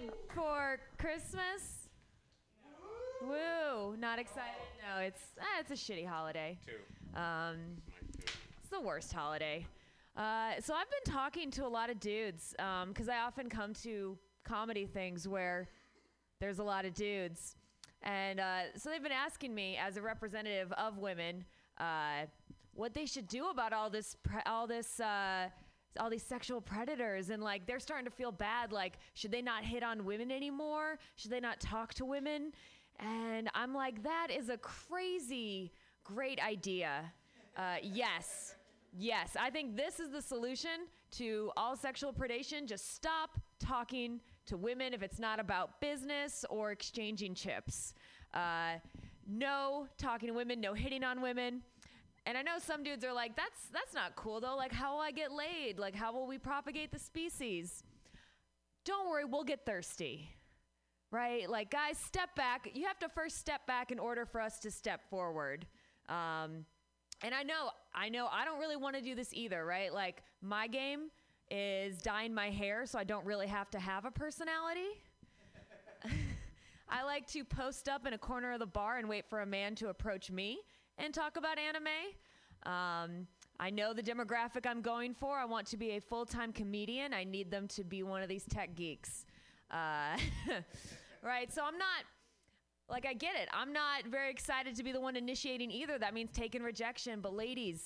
Excited for Christmas? Woo! Not excited. No, it's ah, it's a shitty holiday. Two. Um, it's the worst holiday. Uh, so I've been talking to a lot of dudes because I often come to comedy things where there's a lot of dudes, and uh, so they've been asking me as a representative of women uh, what they should do about all this, pre- all this. All these sexual predators and like they're starting to feel bad like should they not hit on women anymore? Should they not talk to women? And i'm like that is a crazy great idea. Uh, yes yes. I think this is the solution to all sexual predation. Just stop talking to women if it's not about business or exchanging chips. Uh, no talking to women no hitting on women and I know some dudes are like, that's that's not cool though. Like, how will I get laid? Like, how will we propagate the species? Don't worry, we'll get thirsty. Right? Like, guys, step back. You have to first step back in order for us to step forward. Um, and I know, I know, I don't really want to do this either, right? Like, my game is dyeing my hair, so I don't really have to have a personality. I like to post up in a corner of the bar and wait for a man to approach me and talk about anime. Um, I know the demographic I'm going for. I want to be a full time comedian. I need them to be one of these tech geeks. Uh, right? So I'm not, like, I get it. I'm not very excited to be the one initiating either. That means taking rejection. But, ladies,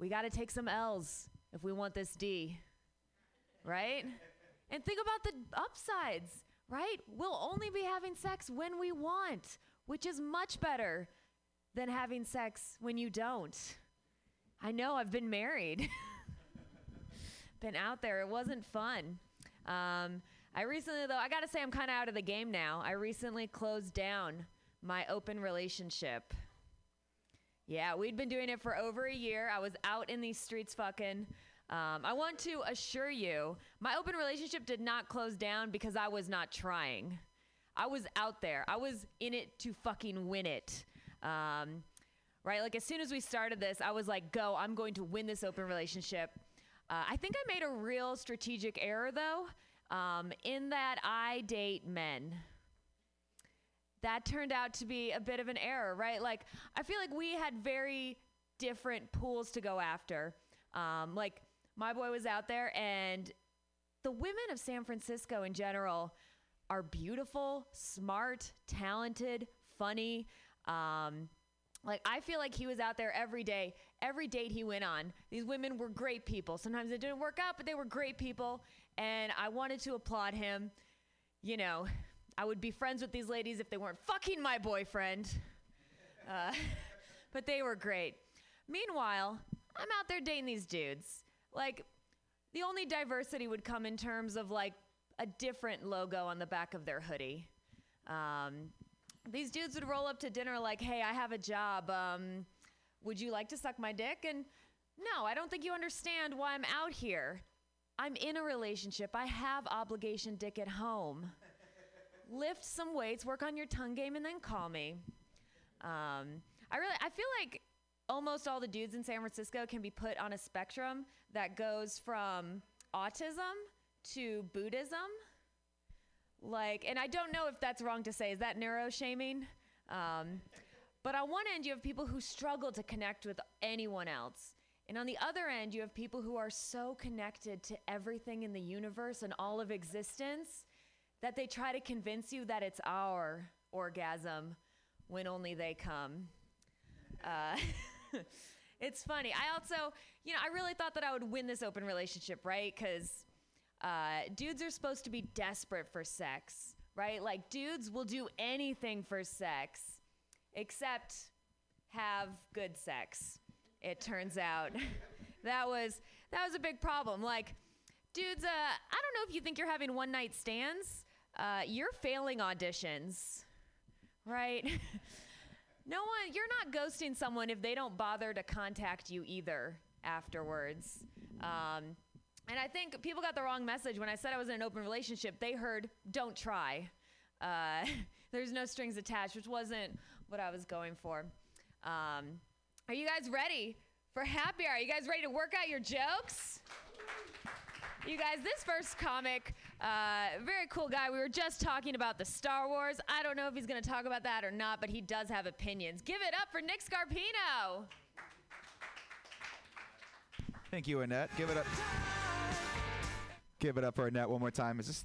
we got to take some L's if we want this D. Right? And think about the upsides, right? We'll only be having sex when we want, which is much better than having sex when you don't. I know I've been married, been out there. It wasn't fun. Um, I recently, though, I gotta say, I'm kind of out of the game now. I recently closed down my open relationship. Yeah, we'd been doing it for over a year. I was out in these streets fucking. Um, I want to assure you, my open relationship did not close down because I was not trying. I was out there. I was in it to fucking win it. Um, right? Like as soon as we started this, I was like, go, I'm going to win this open relationship. Uh, I think I made a real strategic error though, um, in that I date men. That turned out to be a bit of an error, right? Like I feel like we had very different pools to go after. Um, like my boy was out there, and the women of San Francisco in general are beautiful, smart, talented, funny. Um, like I feel like he was out there every day, every date he went on. These women were great people. Sometimes it didn't work out, but they were great people, and I wanted to applaud him. You know, I would be friends with these ladies if they weren't fucking my boyfriend. Uh, but they were great. Meanwhile, I'm out there dating these dudes. Like, the only diversity would come in terms of like a different logo on the back of their hoodie. Um, these dudes would roll up to dinner like, "Hey, I have a job. Um, would you like to suck my dick?" And no, I don't think you understand why I'm out here. I'm in a relationship. I have obligation dick at home. Lift some weights, work on your tongue game, and then call me. Um, I really, I feel like almost all the dudes in San Francisco can be put on a spectrum that goes from autism to Buddhism. Like, and I don't know if that's wrong to say. Is that neuro shaming? Um, but on one end, you have people who struggle to connect with anyone else. And on the other end, you have people who are so connected to everything in the universe and all of existence that they try to convince you that it's our orgasm when only they come. Uh, it's funny. I also, you know, I really thought that I would win this open relationship, right? Because uh, dudes are supposed to be desperate for sex, right? Like, dudes will do anything for sex except have good sex. It turns out that was that was a big problem. Like, dudes, uh, I don't know if you think you're having one night stands. Uh, you're failing auditions, right? no one, you're not ghosting someone if they don't bother to contact you either afterwards. Um, and I think people got the wrong message when I said I was in an open relationship. They heard, "Don't try." Uh, there's no strings attached, which wasn't what I was going for. Um, are you guys ready for happy hour? Are you guys ready to work out your jokes? You guys, this first comic, uh, very cool guy. We were just talking about the Star Wars. I don't know if he's going to talk about that or not, but he does have opinions. Give it up for Nick Scarpino. Thank you, Annette. Give it up. Give it up for Annette one more time. Is this?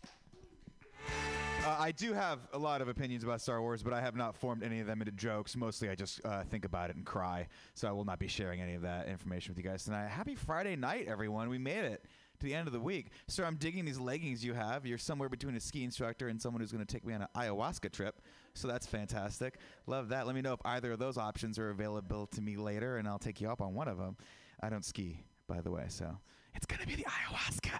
Uh, I do have a lot of opinions about Star Wars, but I have not formed any of them into jokes. Mostly, I just uh, think about it and cry. So I will not be sharing any of that information with you guys tonight. Happy Friday night, everyone! We made it to the end of the week. Sir, I'm digging these leggings you have. You're somewhere between a ski instructor and someone who's going to take me on an ayahuasca trip. So that's fantastic. Love that. Let me know if either of those options are available to me later, and I'll take you up on one of them. I don't ski, by the way, so it's going to be the ayahuasca.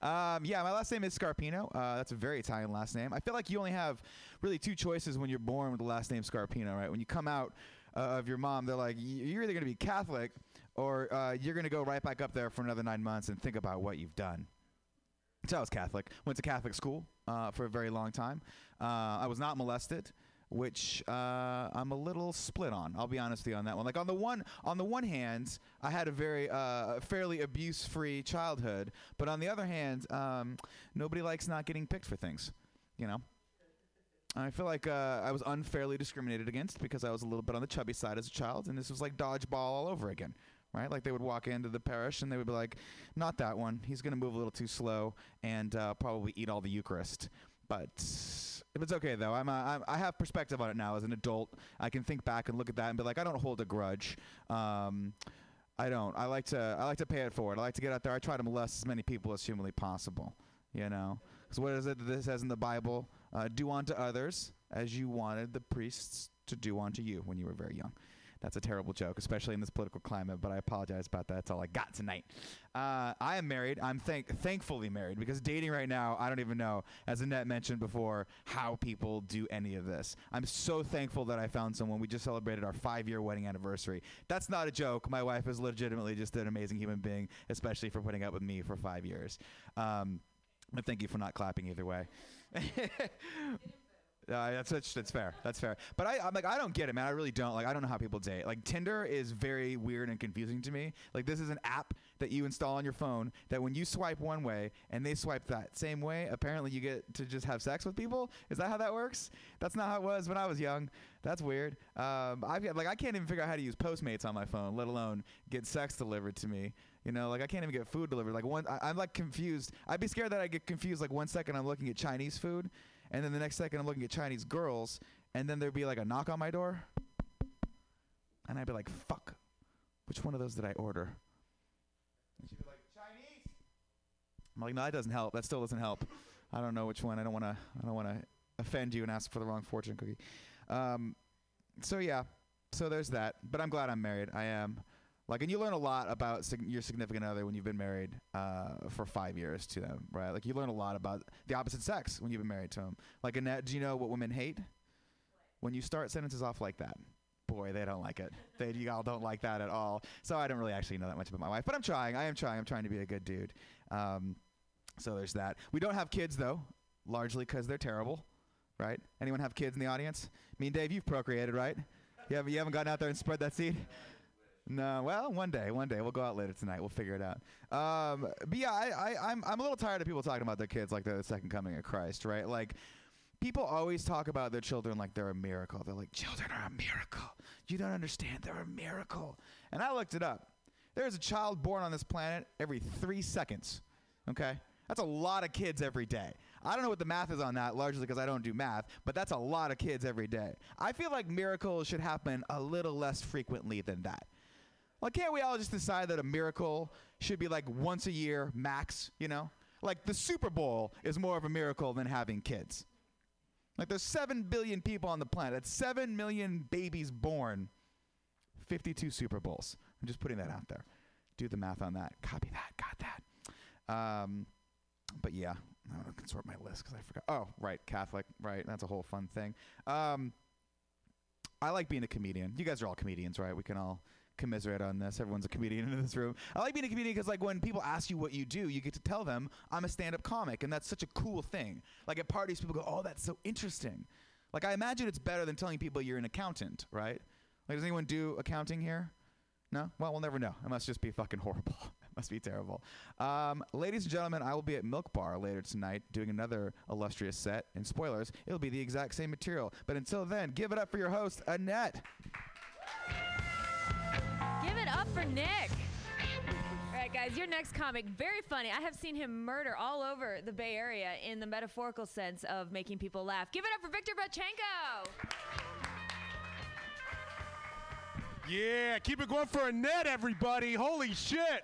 Um, yeah, my last name is Scarpino. Uh, that's a very Italian last name. I feel like you only have really two choices when you're born with the last name Scarpino, right? When you come out uh, of your mom, they're like, you're either going to be Catholic or uh, you're going to go right back up there for another nine months and think about what you've done. So I was Catholic. Went to Catholic school uh, for a very long time. Uh, I was not molested, which uh, I'm a little split on. I'll be honest with you on that one. Like on the one on the one hand, I had a very uh, fairly abuse-free childhood, but on the other hand, um, nobody likes not getting picked for things. You know. I feel like uh, I was unfairly discriminated against because I was a little bit on the chubby side as a child, and this was like dodgeball all over again right? Like they would walk into the parish and they would be like, "Not that one. He's going to move a little too slow and uh, probably eat all the Eucharist." But if it's okay though, I'm, uh, I'm I have perspective on it now as an adult. I can think back and look at that and be like, I don't hold a grudge. Um, I don't. I like to I like to pay it forward. I like to get out there. I try to molest as many people as humanly possible. You know, because what is it that this says in the Bible? Uh, do unto others as you wanted the priests to do unto you when you were very young. That's a terrible joke, especially in this political climate. But I apologize about that. That's all I got tonight. Uh, I am married. I'm thank- thankfully married because dating right now, I don't even know, as Annette mentioned before, how people do any of this. I'm so thankful that I found someone. We just celebrated our five-year wedding anniversary. That's not a joke. My wife is legitimately just an amazing human being, especially for putting up with me for five years. Um, thank you for not clapping either way. Uh, that's, that's that's fair. That's fair. But I, I'm like, I don't get it, man. I really don't. Like, I don't know how people date. Like, Tinder is very weird and confusing to me. Like, this is an app that you install on your phone that when you swipe one way and they swipe that same way, apparently you get to just have sex with people. Is that how that works? That's not how it was when I was young. That's weird. Um, I've got, like, I can't even figure out how to use Postmates on my phone, let alone get sex delivered to me. You know, like I can't even get food delivered. Like one, I, I'm like confused. I'd be scared that I get confused. Like one second I'm looking at Chinese food, and then the next second I'm looking at Chinese girls, and then there'd be like a knock on my door, and I'd be like, "Fuck, which one of those did I order?" And she'd be like, "Chinese." I'm like, "No, that doesn't help. That still doesn't help. I don't know which one. I don't want to. I don't want to offend you and ask for the wrong fortune cookie." Um, so yeah, so there's that. But I'm glad I'm married. I am. Like, and you learn a lot about sig- your significant other when you've been married uh, for five years to them, right? Like, you learn a lot about the opposite sex when you've been married to them. Like, Annette, do you know what women hate? When you start sentences off like that. Boy, they don't like it. They y'all don't like that at all. So I don't really actually know that much about my wife, but I'm trying. I am trying. I'm trying to be a good dude. Um, so there's that. We don't have kids though, largely because they're terrible, right? Anyone have kids in the audience? Me and Dave, you've procreated, right? You haven't, you haven't gotten out there and spread that seed? No, well, one day, one day we'll go out later tonight. We'll figure it out. Um, but yeah, I, I, I'm, I'm a little tired of people talking about their kids like they're the second coming of Christ, right? Like, people always talk about their children like they're a miracle. They're like, children are a miracle. You don't understand. They're a miracle. And I looked it up. There's a child born on this planet every three seconds. Okay, that's a lot of kids every day. I don't know what the math is on that, largely because I don't do math, but that's a lot of kids every day. I feel like miracles should happen a little less frequently than that. Like, can't we all just decide that a miracle should be like once a year max, you know? Like, the Super Bowl is more of a miracle than having kids. Like, there's 7 billion people on the planet. That's 7 million babies born. 52 Super Bowls. I'm just putting that out there. Do the math on that. Copy that. Got that. Um, but yeah, I can sort my list because I forgot. Oh, right. Catholic. Right. That's a whole fun thing. Um, I like being a comedian. You guys are all comedians, right? We can all commiserate on this. Everyone's a comedian in this room. I like being a comedian because, like, when people ask you what you do, you get to tell them I'm a stand-up comic, and that's such a cool thing. Like at parties, people go, "Oh, that's so interesting." Like I imagine it's better than telling people you're an accountant, right? Like, does anyone do accounting here? No? Well, we'll never know. It must just be fucking horrible. must be terrible. Um, ladies and gentlemen, I will be at Milk Bar later tonight doing another illustrious set. And spoilers, it'll be the exact same material. But until then, give it up for your host, Annette. For Nick. All right, guys, your next comic, very funny. I have seen him murder all over the Bay Area in the metaphorical sense of making people laugh. Give it up for Victor Bachenko. Yeah, keep it going for Annette, everybody. Holy shit.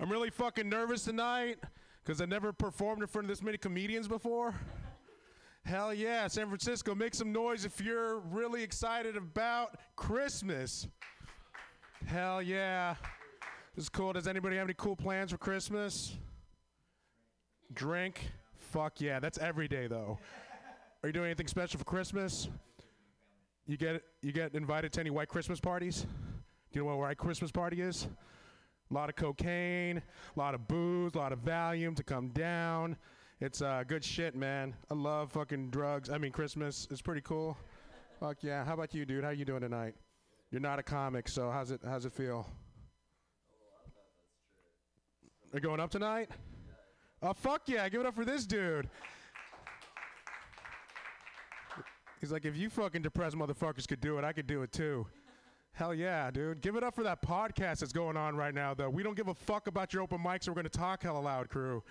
I'm really fucking nervous tonight because I never performed in front of this many comedians before. Hell yeah, San Francisco, make some noise if you're really excited about Christmas. Hell yeah. This is cool. Does anybody have any cool plans for Christmas? Drink? Fuck yeah, that's every day though. Are you doing anything special for Christmas? You get you get invited to any white Christmas parties? Do you know what a white Christmas party is? A lot of cocaine, a lot of booze, a lot of Valium to come down. It's uh, good shit, man. I love fucking drugs. I mean, Christmas is pretty cool. Fuck yeah. How about you, dude? How you doing tonight? You're not a comic, so how's it how's it feel? Are going up tonight? Oh fuck yeah! Give it up for this dude. He's like, if you fucking depressed motherfuckers could do it, I could do it too. Hell yeah, dude. Give it up for that podcast that's going on right now, though. We don't give a fuck about your open mics. We're going to talk hella loud, crew.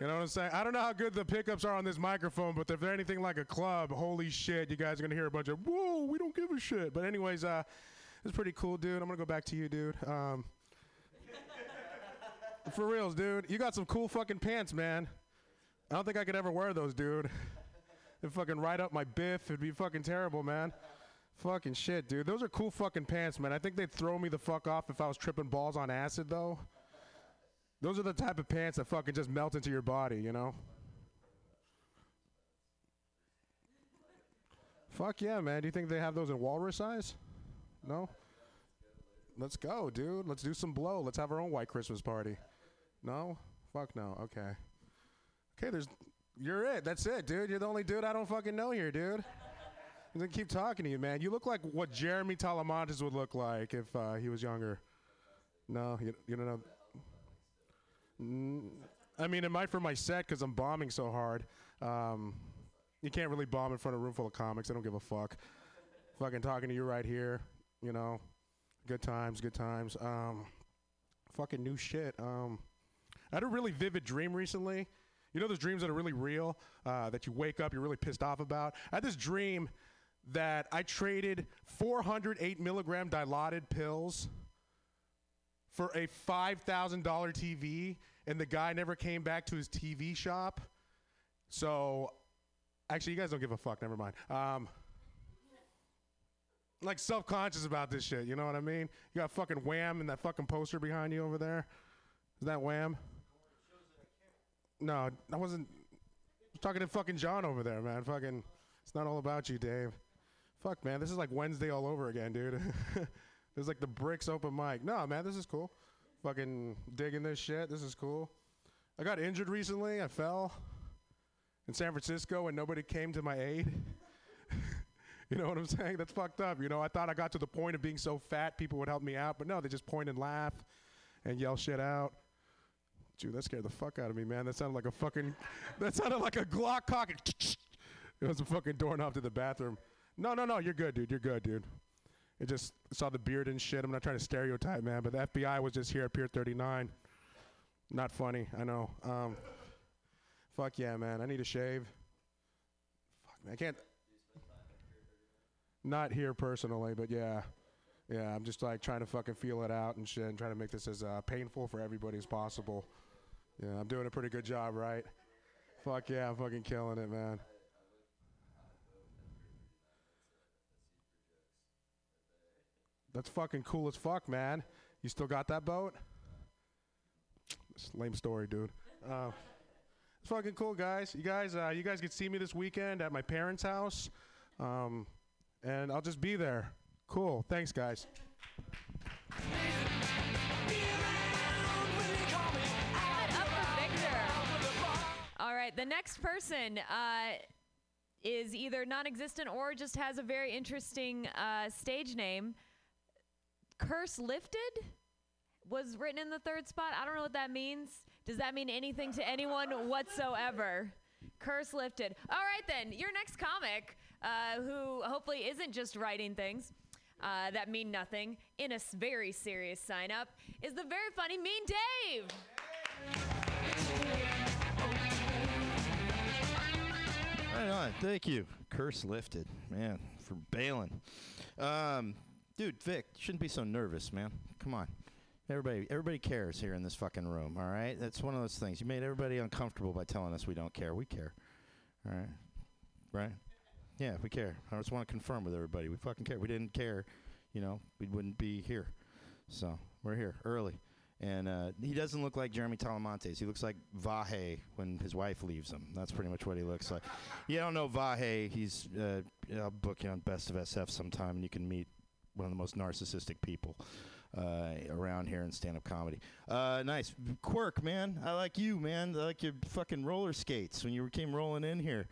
You know what I'm saying? I don't know how good the pickups are on this microphone, but if they're anything like a club, holy shit, you guys are to hear a bunch of, whoa, we don't give a shit. But, anyways, uh, it's pretty cool, dude. I'm to go back to you, dude. Um, for reals, dude. You got some cool fucking pants, man. I don't think I could ever wear those, dude. It'd fucking ride up my biff. It'd be fucking terrible, man. Fucking shit, dude. Those are cool fucking pants, man. I think they'd throw me the fuck off if I was tripping balls on acid, though. Those are the type of pants that fucking just melt into your body, you know? Fuck yeah, man. Do you think they have those in walrus size? No? Let's go, dude. Let's do some blow. Let's have our own white Christmas party. No? Fuck no. Okay. Okay, there's. You're it. That's it, dude. You're the only dude I don't fucking know here, dude. I'm gonna keep talking to you, man. You look like what Jeremy Talamantes would look like if uh, he was younger. No, you, you don't know. I mean, it might for my set because I'm bombing so hard. Um, you can't really bomb in front of a room full of comics. I don't give a fuck. Fucking talking to you right here, you know. Good times, good times. Um, fucking new shit. Um, I had a really vivid dream recently. You know those dreams that are really real, uh, that you wake up, you're really pissed off about? I had this dream that I traded 408 milligram dilaudid pills for a $5,000 TV, and the guy never came back to his TV shop. So, actually, you guys don't give a fuck. Never mind. Um, like self conscious about this shit. You know what I mean? You got fucking Wham and that fucking poster behind you over there. Is that Wham? No, I wasn't talking to fucking John over there, man. Fucking, it's not all about you, Dave. Fuck, man, this is like Wednesday all over again, dude. this is like the bricks open mic. No, man, this is cool. Fucking digging this shit. This is cool. I got injured recently. I fell in San Francisco and nobody came to my aid. You know what I'm saying? That's fucked up. You know, I thought I got to the point of being so fat people would help me out, but no, they just point and laugh and yell shit out. Dude, that scared the fuck out of me, man. That sounded like a fucking. That sounded like a Glock cock. It was a fucking doorknob to the bathroom. No, no, no. You're good, dude. You're good, dude. It just saw the beard and shit. I'm not trying to stereotype, man, but the FBI was just here at Pier 39. Not funny, I know. Um, fuck yeah, man. I need a shave. Fuck, man. I can't. Not here personally, but yeah. Yeah, I'm just like trying to fucking feel it out and shit and trying to make this as uh, painful for everybody as possible. Yeah, I'm doing a pretty good job, right? Fuck yeah, I'm fucking killing it, man. That's fucking cool as fuck, man. You still got that boat? It's lame story, dude. Uh, it's fucking cool, guys. You guys, uh, you guys can see me this weekend at my parents' house, um, and I'll just be there. Cool. Thanks, guys. All right, the next person uh, is either non-existent or just has a very interesting uh, stage name. Curse lifted was written in the third spot. I don't know what that means. Does that mean anything to anyone whatsoever? Curse lifted. All right, then your next comic, uh, who hopefully isn't just writing things. Uh, that mean nothing in a very serious sign up is the very funny Mean Dave. Right on. Thank you. Curse lifted, man, for bailing. Um, dude, Vic, you shouldn't be so nervous, man. Come on. Everybody, everybody cares here in this fucking room. All right, that's one of those things. You made everybody uncomfortable by telling us we don't care. We care. All right, right? Yeah, we care. I just want to confirm with everybody. We fucking care. We didn't care, you know, we wouldn't be here. So we're here early. And uh, he doesn't look like Jeremy Talamontes. He looks like Vahe when his wife leaves him. That's pretty much what he looks like. You don't know Vahe. He's uh, I'll book you on Best of SF sometime, and you can meet one of the most narcissistic people uh, around here in stand-up comedy. Uh, nice quirk, man. I like you, man. I like your fucking roller skates when you came rolling in here.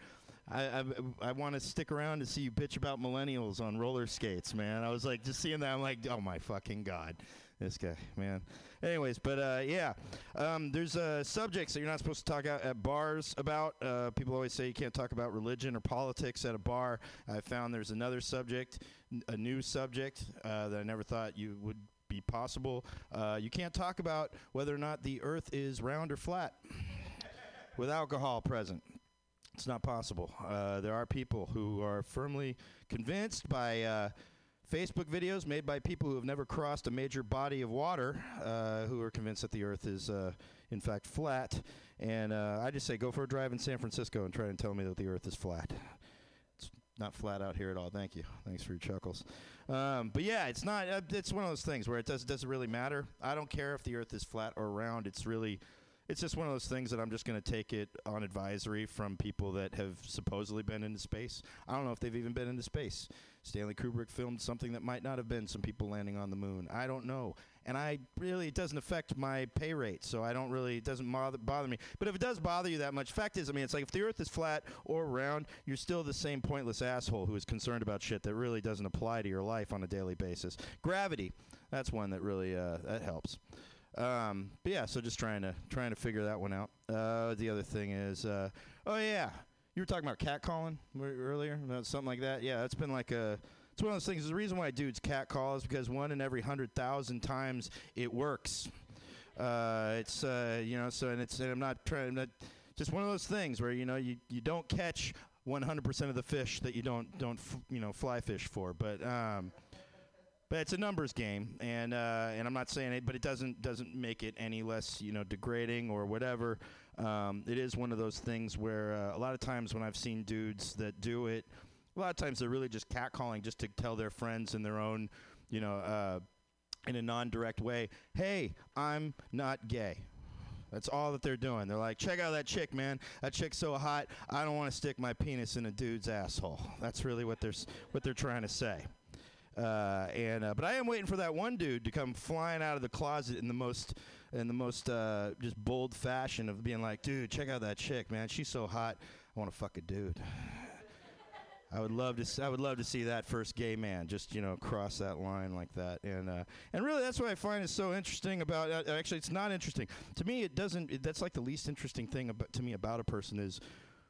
I I, I want to stick around to see you bitch about millennials on roller skates, man. I was like, just seeing that, I'm like, oh my fucking god, this guy, man. Anyways, but uh, yeah, um, there's uh, subjects that you're not supposed to talk out at bars about. Uh, people always say you can't talk about religion or politics at a bar. I found there's another subject, a new subject uh, that I never thought you would be possible. Uh, you can't talk about whether or not the Earth is round or flat with alcohol present. It's not possible. Uh, there are people who are firmly convinced by uh, Facebook videos made by people who have never crossed a major body of water, uh, who are convinced that the Earth is, uh, in fact, flat. And uh, I just say, go for a drive in San Francisco and try and tell me that the Earth is flat. It's not flat out here at all. Thank you. Thanks for your chuckles. Um, but yeah, it's not. Uh, it's one of those things where it does, doesn't really matter. I don't care if the Earth is flat or round. It's really it's just one of those things that I'm just going to take it on advisory from people that have supposedly been into space. I don't know if they've even been into space. Stanley Kubrick filmed something that might not have been some people landing on the moon. I don't know. And I really, it doesn't affect my pay rate, so I don't really, it doesn't bother, bother me. But if it does bother you that much, fact is, I mean, it's like if the Earth is flat or round, you're still the same pointless asshole who is concerned about shit that really doesn't apply to your life on a daily basis. Gravity, that's one that really, uh, that helps. Um, but yeah, so just trying to trying to figure that one out. Uh, the other thing is, uh, oh yeah, you were talking about catcalling earlier, something like that. Yeah, it's been like a. It's one of those things. The reason why dudes catcall is because one in every hundred thousand times it works. Uh, it's uh, you know, so and it's and I'm not trying. I'm just one of those things where you know you, you don't catch 100% of the fish that you don't don't you know fly fish for, but. Um, but it's a numbers game, and uh, and I'm not saying it, but it doesn't doesn't make it any less you know degrading or whatever. Um, it is one of those things where uh, a lot of times when I've seen dudes that do it, a lot of times they're really just catcalling just to tell their friends in their own, you know, uh, in a non-direct way, hey, I'm not gay. That's all that they're doing. They're like, check out that chick, man. That chick's so hot. I don't want to stick my penis in a dude's asshole. That's really what they're what they're trying to say. Uh, and uh, but I am waiting for that one dude to come flying out of the closet in the most in the most uh, just bold fashion of being like, dude, check out that chick, man. She's so hot. I want to fuck a dude. I would love to. I would love to see that first gay man just you know cross that line like that, and uh, and really that's what I find is so interesting about. Uh, actually, it's not interesting to me. It doesn't. It, that's like the least interesting thing about, to me about a person is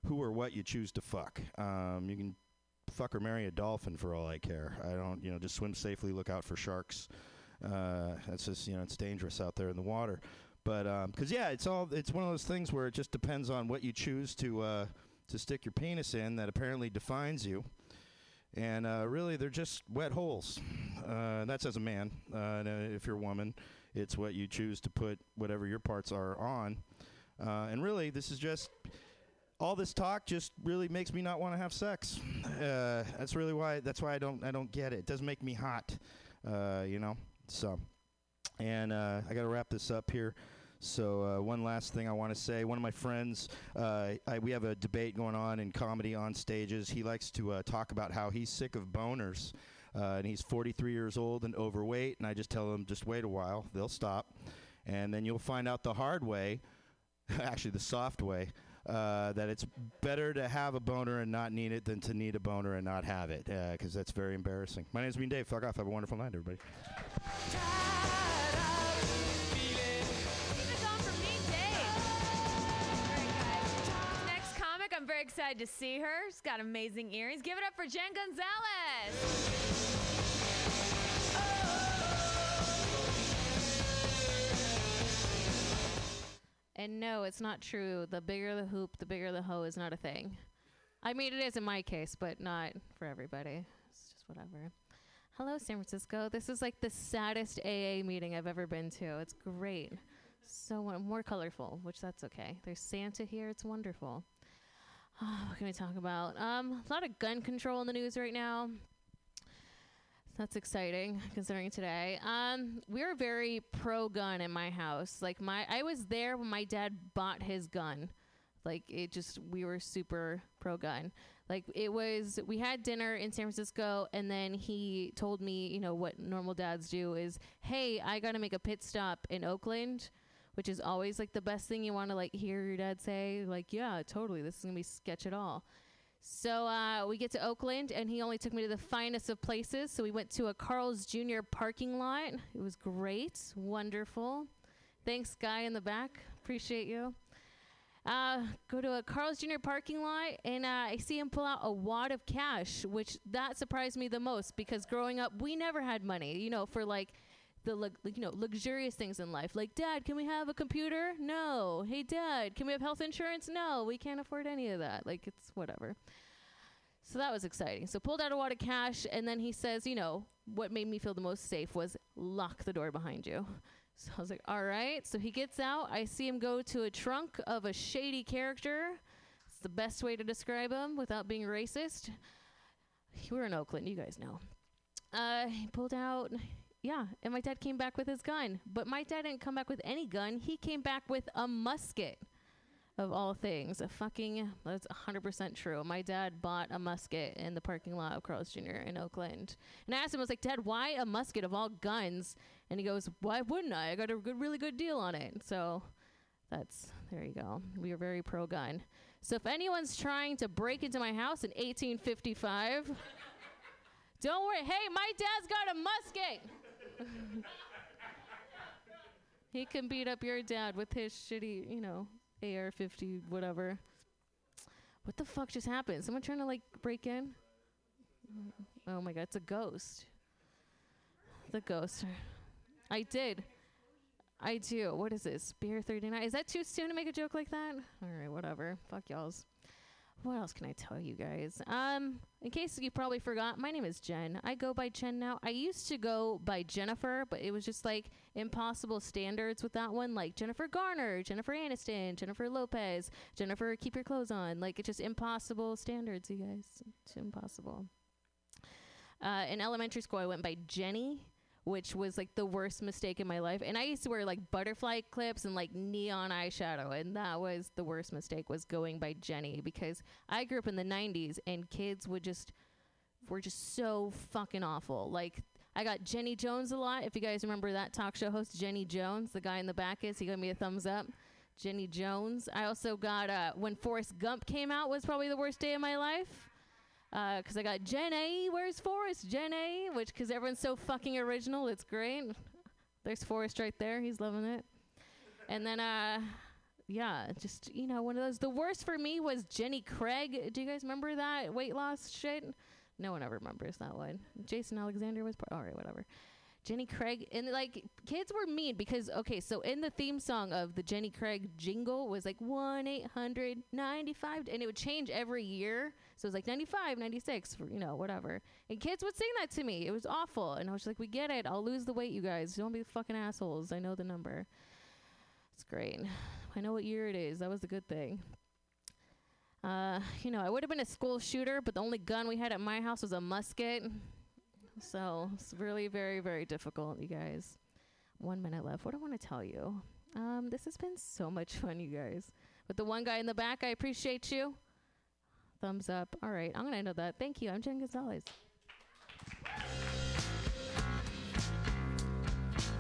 who or what you choose to fuck. Um, you can fuck or marry a dolphin for all I care. I don't. You know, just swim safely. Look out for sharks. Uh, that's just you know it's dangerous out there in the water. But because yeah, it's all. It's one of those things where it just depends on what you choose to. Uh, to stick your penis in that apparently defines you. And uh, really, they're just wet holes. Uh, that's as a man. Uh, uh, if you're a woman, it's what you choose to put whatever your parts are on. Uh, and really, this is just all this talk just really makes me not want to have sex. Uh, that's really why. That's why I don't. I don't get it. It doesn't make me hot. Uh, you know. So, and uh, I got to wrap this up here. So uh, one last thing I want to say. One of my friends, uh, I, we have a debate going on in comedy on stages. He likes to uh, talk about how he's sick of boners, and he's 43 years old and overweight. And I just tell him, just wait a while, they'll stop, and then you'll find out the hard way, actually the soft way. Uh, that it's better to have a boner and not need it than to need a boner and not have it, because that's very embarrassing. My name's Mean Dave. Fuck off. Have a wonderful night, everybody. I'm very excited to see her. She's got amazing earrings. Give it up for Jen Gonzalez. And no, it's not true. The bigger the hoop, the bigger the hoe is not a thing. I mean, it is in my case, but not for everybody. It's just whatever. Hello, San Francisco. This is like the saddest AA meeting I've ever been to. It's great. So more colorful, which that's okay. There's Santa here. It's wonderful. Oh, what can we talk about? Um, a lot of gun control in the news right now. That's exciting considering today. Um, we're very pro gun in my house. Like my I was there when my dad bought his gun. Like it just we were super pro gun. Like it was we had dinner in San Francisco and then he told me, you know, what normal dads do is, "Hey, I got to make a pit stop in Oakland." Which is always like the best thing you want to like hear your dad say, like, "Yeah, totally. This is to be sketch at all." So uh, we get to Oakland, and he only took me to the finest of places. So we went to a Carl's Jr. parking lot. It was great, wonderful. Thanks, guy in the back. Appreciate you. Uh, go to a Carl's Jr. parking lot, and uh, I see him pull out a wad of cash, which that surprised me the most because growing up, we never had money. You know, for like the lux- you know luxurious things in life. Like dad can we have a computer? No. Hey dad can we have health insurance? No. We can't afford any of that. Like it's whatever. So that was exciting. So pulled out a wad of cash and then he says you know what made me feel the most safe was lock the door behind you. So i was like all right. So he gets out. I see him go to a trunk of a shady character. It's the best way to describe him without being racist. We're in oakland. You guys know. Uh, he pulled out yeah, and my dad came back with his gun. But my dad didn't come back with any gun. He came back with a musket, of all things. A fucking, that's 100% true. My dad bought a musket in the parking lot of Carl's Jr. in Oakland. And I asked him, I was like, Dad, why a musket of all guns? And he goes, Why wouldn't I? I got a good, really good deal on it. So that's, there you go. We are very pro gun. So if anyone's trying to break into my house in 1855, don't worry. Hey, my dad's got a musket. he can beat up your dad with his shitty, you know, AR 50, whatever. What the fuck just happened? Someone trying to like break in? Oh my god, it's a ghost. The ghost. I did. I do. What is this? Pier 39. Is that too soon to make a joke like that? All right, whatever. Fuck y'all's. What else can I tell you guys? Um, in case you probably forgot, my name is Jen. I go by Jen now. I used to go by Jennifer, but it was just like impossible standards with that one, like Jennifer Garner, Jennifer Aniston, Jennifer Lopez, Jennifer Keep Your Clothes On. Like it's just impossible standards, you guys. It's impossible. Uh, in elementary school, I went by Jenny, which was like the worst mistake in my life. And I used to wear like butterfly clips and like neon eyeshadow, and that was the worst mistake was going by Jenny because I grew up in the '90s and kids would just were just so fucking awful. Like I got Jenny Jones a lot. If you guys remember that talk show host, Jenny Jones, the guy in the back is, he gave me a thumbs up. Jenny Jones. I also got uh, when Forrest Gump came out was probably the worst day of my life. Because I got Jen A. Where's Forrest? Jen A. Which, because everyone's so fucking original, it's great. There's Forrest right there. He's loving it. And then, uh, yeah, just, you know, one of those. The worst for me was Jenny Craig. Do you guys remember that weight loss shit? No one ever remembers that one. Jason Alexander was part. All right, whatever. Jenny Craig and like kids were mean because okay, so in the theme song of the Jenny Craig jingle was like one eight hundred ninety five, and it would change every year. So it was like 95, 96, you know, whatever. And kids would sing that to me. It was awful, and I was like, "We get it. I'll lose the weight, you guys. Don't be fucking assholes. I know the number. It's great. I know what year it is. That was a good thing." Uh, you know, I would have been a school shooter, but the only gun we had at my house was a musket. So it's really very, very difficult, you guys. One minute left. What do I want to tell you? Um, this has been so much fun, you guys. With the one guy in the back, I appreciate you. Thumbs up. All right, I'm gonna end with that. Thank you. I'm Jen Gonzalez.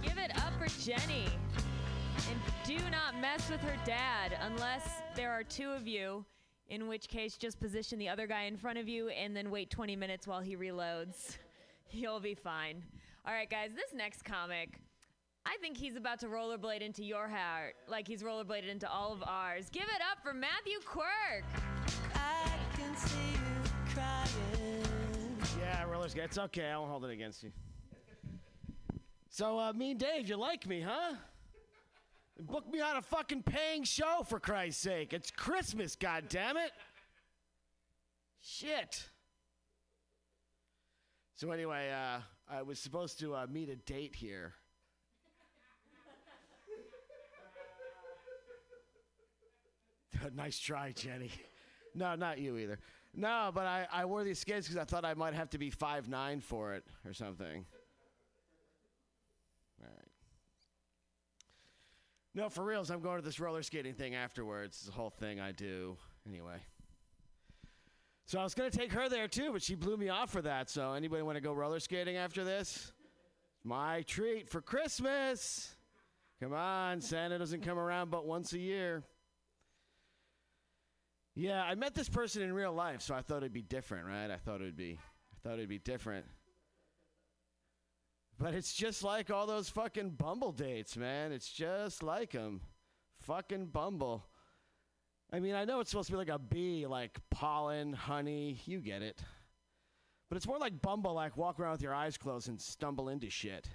Give it up for Jenny. And do not mess with her dad unless there are two of you, in which case just position the other guy in front of you and then wait 20 minutes while he reloads. You'll be fine. All right, guys, this next comic, I think he's about to rollerblade into your heart like he's rollerbladed into all of ours. Give it up for Matthew Quirk. Yeah, roller skate. It's okay. I won't hold it against you. So, uh, me and Dave, you like me, huh? Book me on a fucking paying show, for Christ's sake. It's Christmas, goddammit. Shit. So, anyway, uh, I was supposed to uh, meet a date here. nice try, Jenny. No, not you either. No, but I, I wore these skates because I thought I might have to be five nine for it or something. All right. No, for reals, I'm going to this roller skating thing afterwards. It's a whole thing I do. Anyway. So I was going to take her there too, but she blew me off for that. So anybody want to go roller skating after this? My treat for Christmas. Come on, Santa doesn't come around but once a year. Yeah, I met this person in real life, so I thought it'd be different, right? I thought it'd be I thought it'd be different. But it's just like all those fucking Bumble dates, man. It's just like them. Fucking Bumble. I mean, I know it's supposed to be like a bee, like pollen, honey, you get it. But it's more like Bumble, like walk around with your eyes closed and stumble into shit.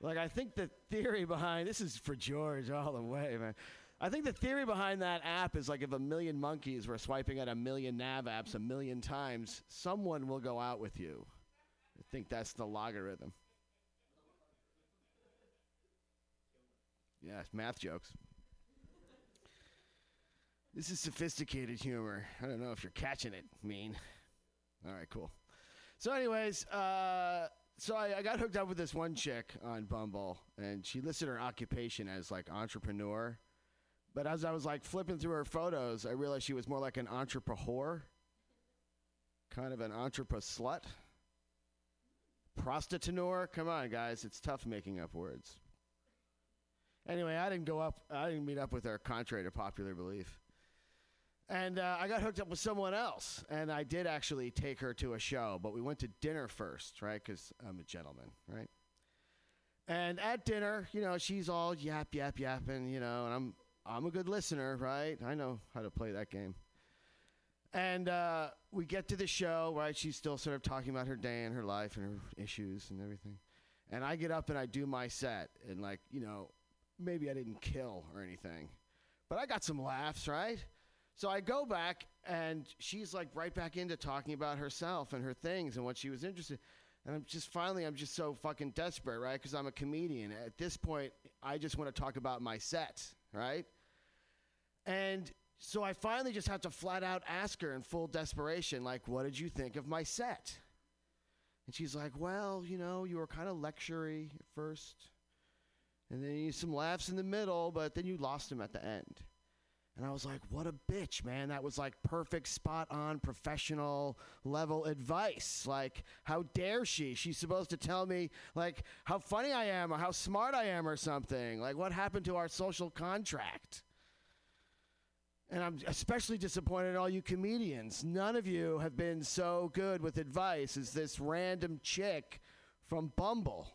Like, I think the theory behind this is for George all the way, man. I think the theory behind that app is like if a million monkeys were swiping at a million nav apps a million times, someone will go out with you. I think that's the logarithm. Yeah, math jokes. This is sophisticated humor. I don't know if you're catching it, mean. All right, cool. So, anyways, uh, so I, I got hooked up with this one chick on Bumble, and she listed her occupation as like entrepreneur. But as I was like flipping through her photos, I realized she was more like an entrepreneur, kind of an entrepreneur slut. Prostituteur? Come on, guys. It's tough making up words. Anyway, I didn't go up, I didn't meet up with her, contrary to popular belief. And uh, I got hooked up with someone else, and I did actually take her to a show, but we went to dinner first, right? Because I'm a gentleman, right? And at dinner, you know, she's all yap, yap, yapping, you know, and I'm, I'm a good listener, right? I know how to play that game. And uh, we get to the show, right? She's still sort of talking about her day and her life and her issues and everything. And I get up and I do my set, and like, you know, maybe I didn't kill or anything, but I got some laughs, right? So I go back, and she's like right back into talking about herself and her things and what she was interested. And I'm just finally, I'm just so fucking desperate, right? Because I'm a comedian. At this point, I just want to talk about my set, right? And so I finally just had to flat out ask her in full desperation, like, what did you think of my set? And she's like, well, you know, you were kind of lectury at first. And then you some laughs in the middle, but then you lost him at the end. And I was like, what a bitch, man. That was like perfect, spot on, professional level advice. Like, how dare she? She's supposed to tell me, like, how funny I am or how smart I am or something. Like, what happened to our social contract? And I'm especially disappointed in all you comedians. None of you have been so good with advice as this random chick from Bumble.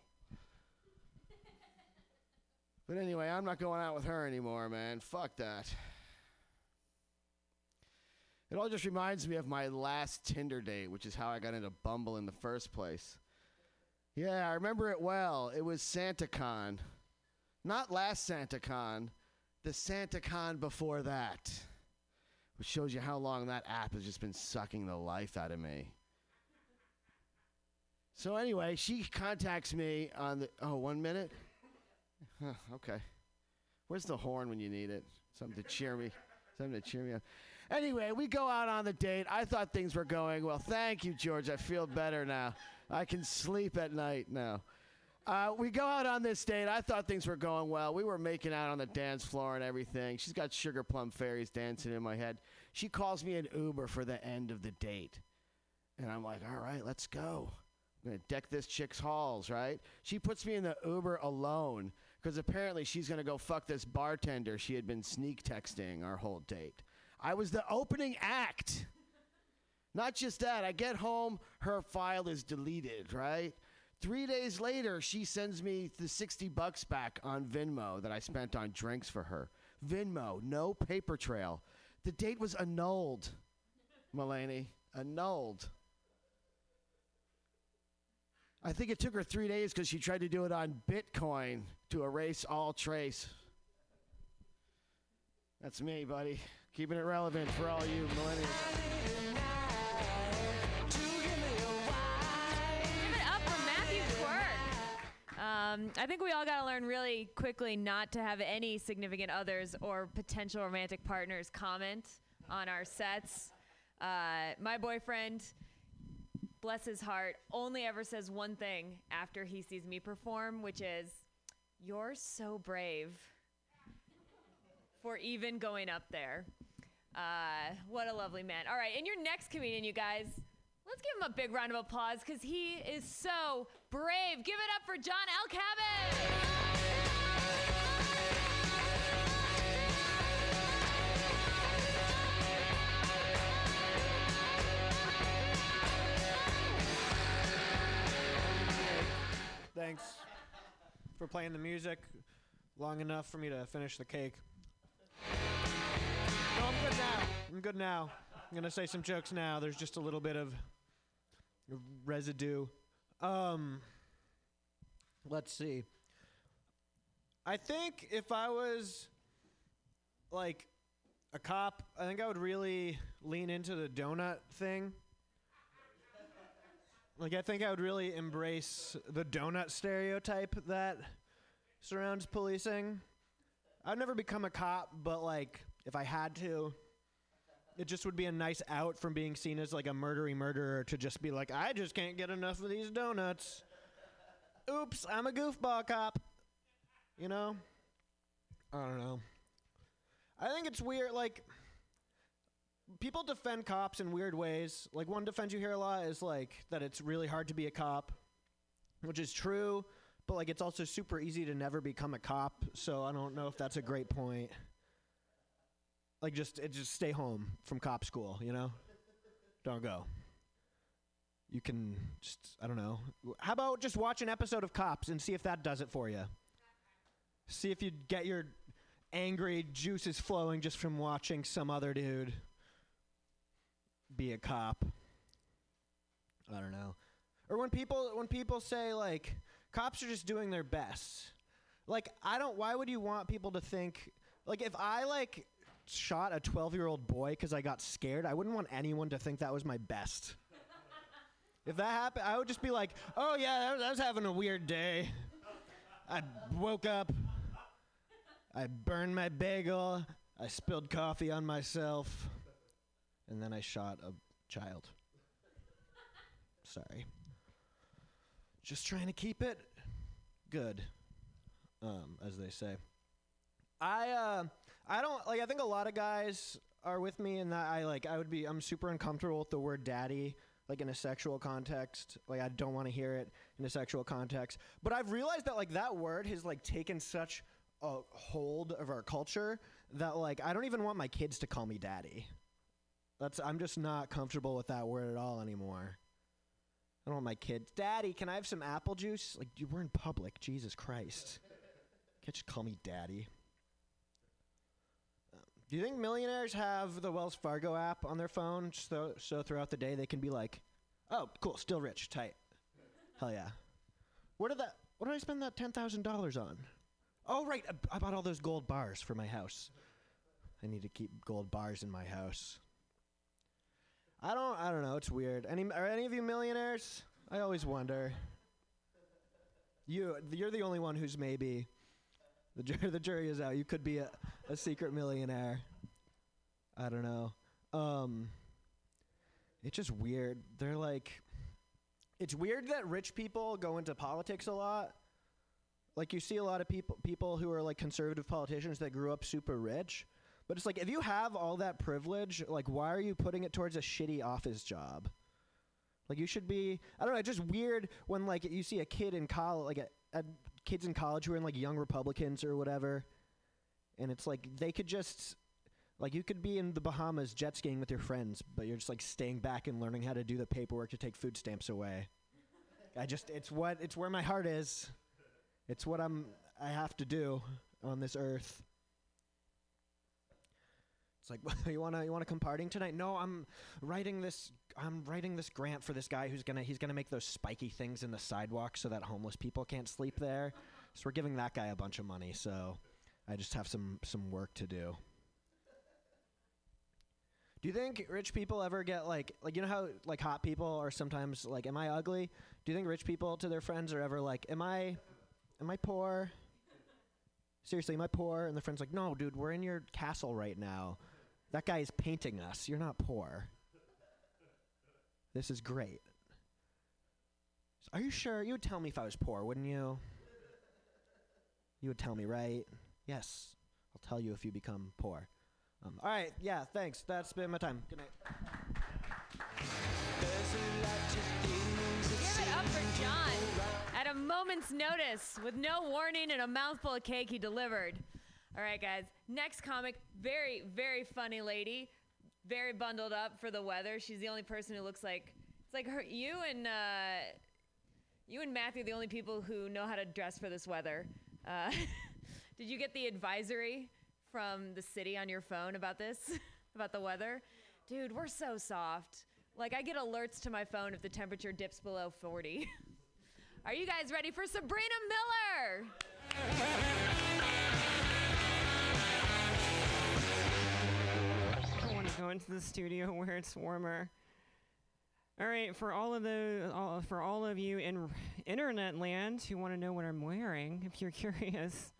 But anyway, I'm not going out with her anymore, man. Fuck that. It all just reminds me of my last Tinder date, which is how I got into Bumble in the first place. Yeah, I remember it well. It was SantaCon. Not last SantaCon, the SantaCon before that. Which shows you how long that app has just been sucking the life out of me. So anyway, she contacts me on the oh, one minute? Huh, okay. Where's the horn when you need it? Something to cheer me. Something to cheer me up. Anyway, we go out on the date. I thought things were going well. Thank you, George. I feel better now. I can sleep at night now. Uh, we go out on this date. I thought things were going well. We were making out on the dance floor and everything. She's got sugar plum fairies dancing in my head. She calls me an Uber for the end of the date. And I'm like, all right, let's go. I'm going to deck this chick's halls, right? She puts me in the Uber alone because apparently she's going to go fuck this bartender she had been sneak texting our whole date. I was the opening act. Not just that, I get home, her file is deleted, right? Three days later, she sends me the 60 bucks back on Venmo that I spent on drinks for her. Venmo, no paper trail. The date was annulled, Mulaney. Annulled. I think it took her three days because she tried to do it on Bitcoin to erase all trace. That's me, buddy. Keeping it relevant for all you millennials. Give it up for Matthew Quirk. Um, I think we all got to learn really quickly not to have any significant others or potential romantic partners comment on our sets. Uh, my boyfriend, bless his heart, only ever says one thing after he sees me perform, which is, You're so brave for even going up there. Uh, what a lovely man. All right, and your next comedian, you guys, let's give him a big round of applause because he is so brave. Give it up for John Elkabin. Thanks for playing the music long enough for me to finish the cake. I'm good now. I'm good now. I'm gonna say some jokes now. There's just a little bit of residue. Um, let's see. I think if I was like a cop, I think I would really lean into the donut thing. Like, I think I would really embrace the donut stereotype that surrounds policing. I'd never become a cop, but like, if I had to, it just would be a nice out from being seen as like a murdery murderer to just be like, I just can't get enough of these donuts. Oops, I'm a goofball cop. You know? I don't know. I think it's weird, like, people defend cops in weird ways. Like one defense you hear a lot is like that it's really hard to be a cop, which is true, but like it's also super easy to never become a cop. So I don't know if that's a great point. Like just just stay home from cop school, you know? Don't go. You can just I don't know. How about just watch an episode of Cops and see if that does it for you? See if you get your angry juices flowing just from watching some other dude be a cop. I don't know. Or when people when people say like cops are just doing their best. Like I don't why would you want people to think like if I like shot a 12-year-old boy cuz I got scared, I wouldn't want anyone to think that was my best. if that happened, I would just be like, "Oh yeah, I was having a weird day. I woke up I burned my bagel, I spilled coffee on myself." and then I shot a child. Sorry. Just trying to keep it good, um, as they say. I uh, I don't like. I think a lot of guys are with me in that I like. I would be. I'm super uncomfortable with the word daddy, like in a sexual context. Like I don't want to hear it in a sexual context. But I've realized that like that word has like taken such a hold of our culture that like I don't even want my kids to call me daddy. That's I'm just not comfortable with that word at all anymore. I don't want my kids, Daddy, can I have some apple juice? Like you we're in public, Jesus Christ. Can't just call me daddy. Do you think millionaires have the Wells Fargo app on their phone so so throughout the day they can be like, "Oh, cool, still rich, tight." Hell yeah. What did that what did I spend that $10,000 on? Oh, right, I bought all those gold bars for my house. I need to keep gold bars in my house. I don't. I don't know. It's weird. Any are any of you millionaires? I always wonder. You, you're the only one who's maybe. The jury, the jury is out. You could be a, a secret millionaire. I don't know. Um. It's just weird. They're like. It's weird that rich people go into politics a lot. Like you see a lot of people people who are like conservative politicians that grew up super rich. But it's like if you have all that privilege, like why are you putting it towards a shitty office job? Like you should be I don't know, it's just weird when like you see a kid in college like a, a kids in college who are in like young Republicans or whatever. And it's like they could just like you could be in the Bahamas jet skiing with your friends, but you're just like staying back and learning how to do the paperwork to take food stamps away. I just it's what it's where my heart is. It's what I'm I have to do on this earth. It's like you wanna you wanna come partying tonight? No, I'm writing this I'm writing this grant for this guy who's gonna he's gonna make those spiky things in the sidewalk so that homeless people can't sleep there. So we're giving that guy a bunch of money. So I just have some some work to do. Do you think rich people ever get like like you know how like hot people are sometimes like am I ugly? Do you think rich people to their friends are ever like am I am I poor? Seriously, am I poor? And the friend's like, "No, dude, we're in your castle right now. That guy is painting us. You're not poor. This is great." Are you sure? You would tell me if I was poor, wouldn't you? You would tell me, right? Yes. I'll tell you if you become poor. Um, all right, yeah, thanks. That's been my time. Good night. Give it up for John. At a moment's notice, with no warning and a mouthful of cake, he delivered. All right, guys. Next comic, very, very funny lady, very bundled up for the weather. She's the only person who looks like it's like her. You and uh, you and Matthew, the only people who know how to dress for this weather. Uh, did you get the advisory from the city on your phone about this, about the weather? Dude, we're so soft. Like I get alerts to my phone if the temperature dips below 40. Are you guys ready for Sabrina Miller? Go into the studio where it's warmer. All right, for all of the all, for all of you in internet land who want to know what I'm wearing, if you're curious,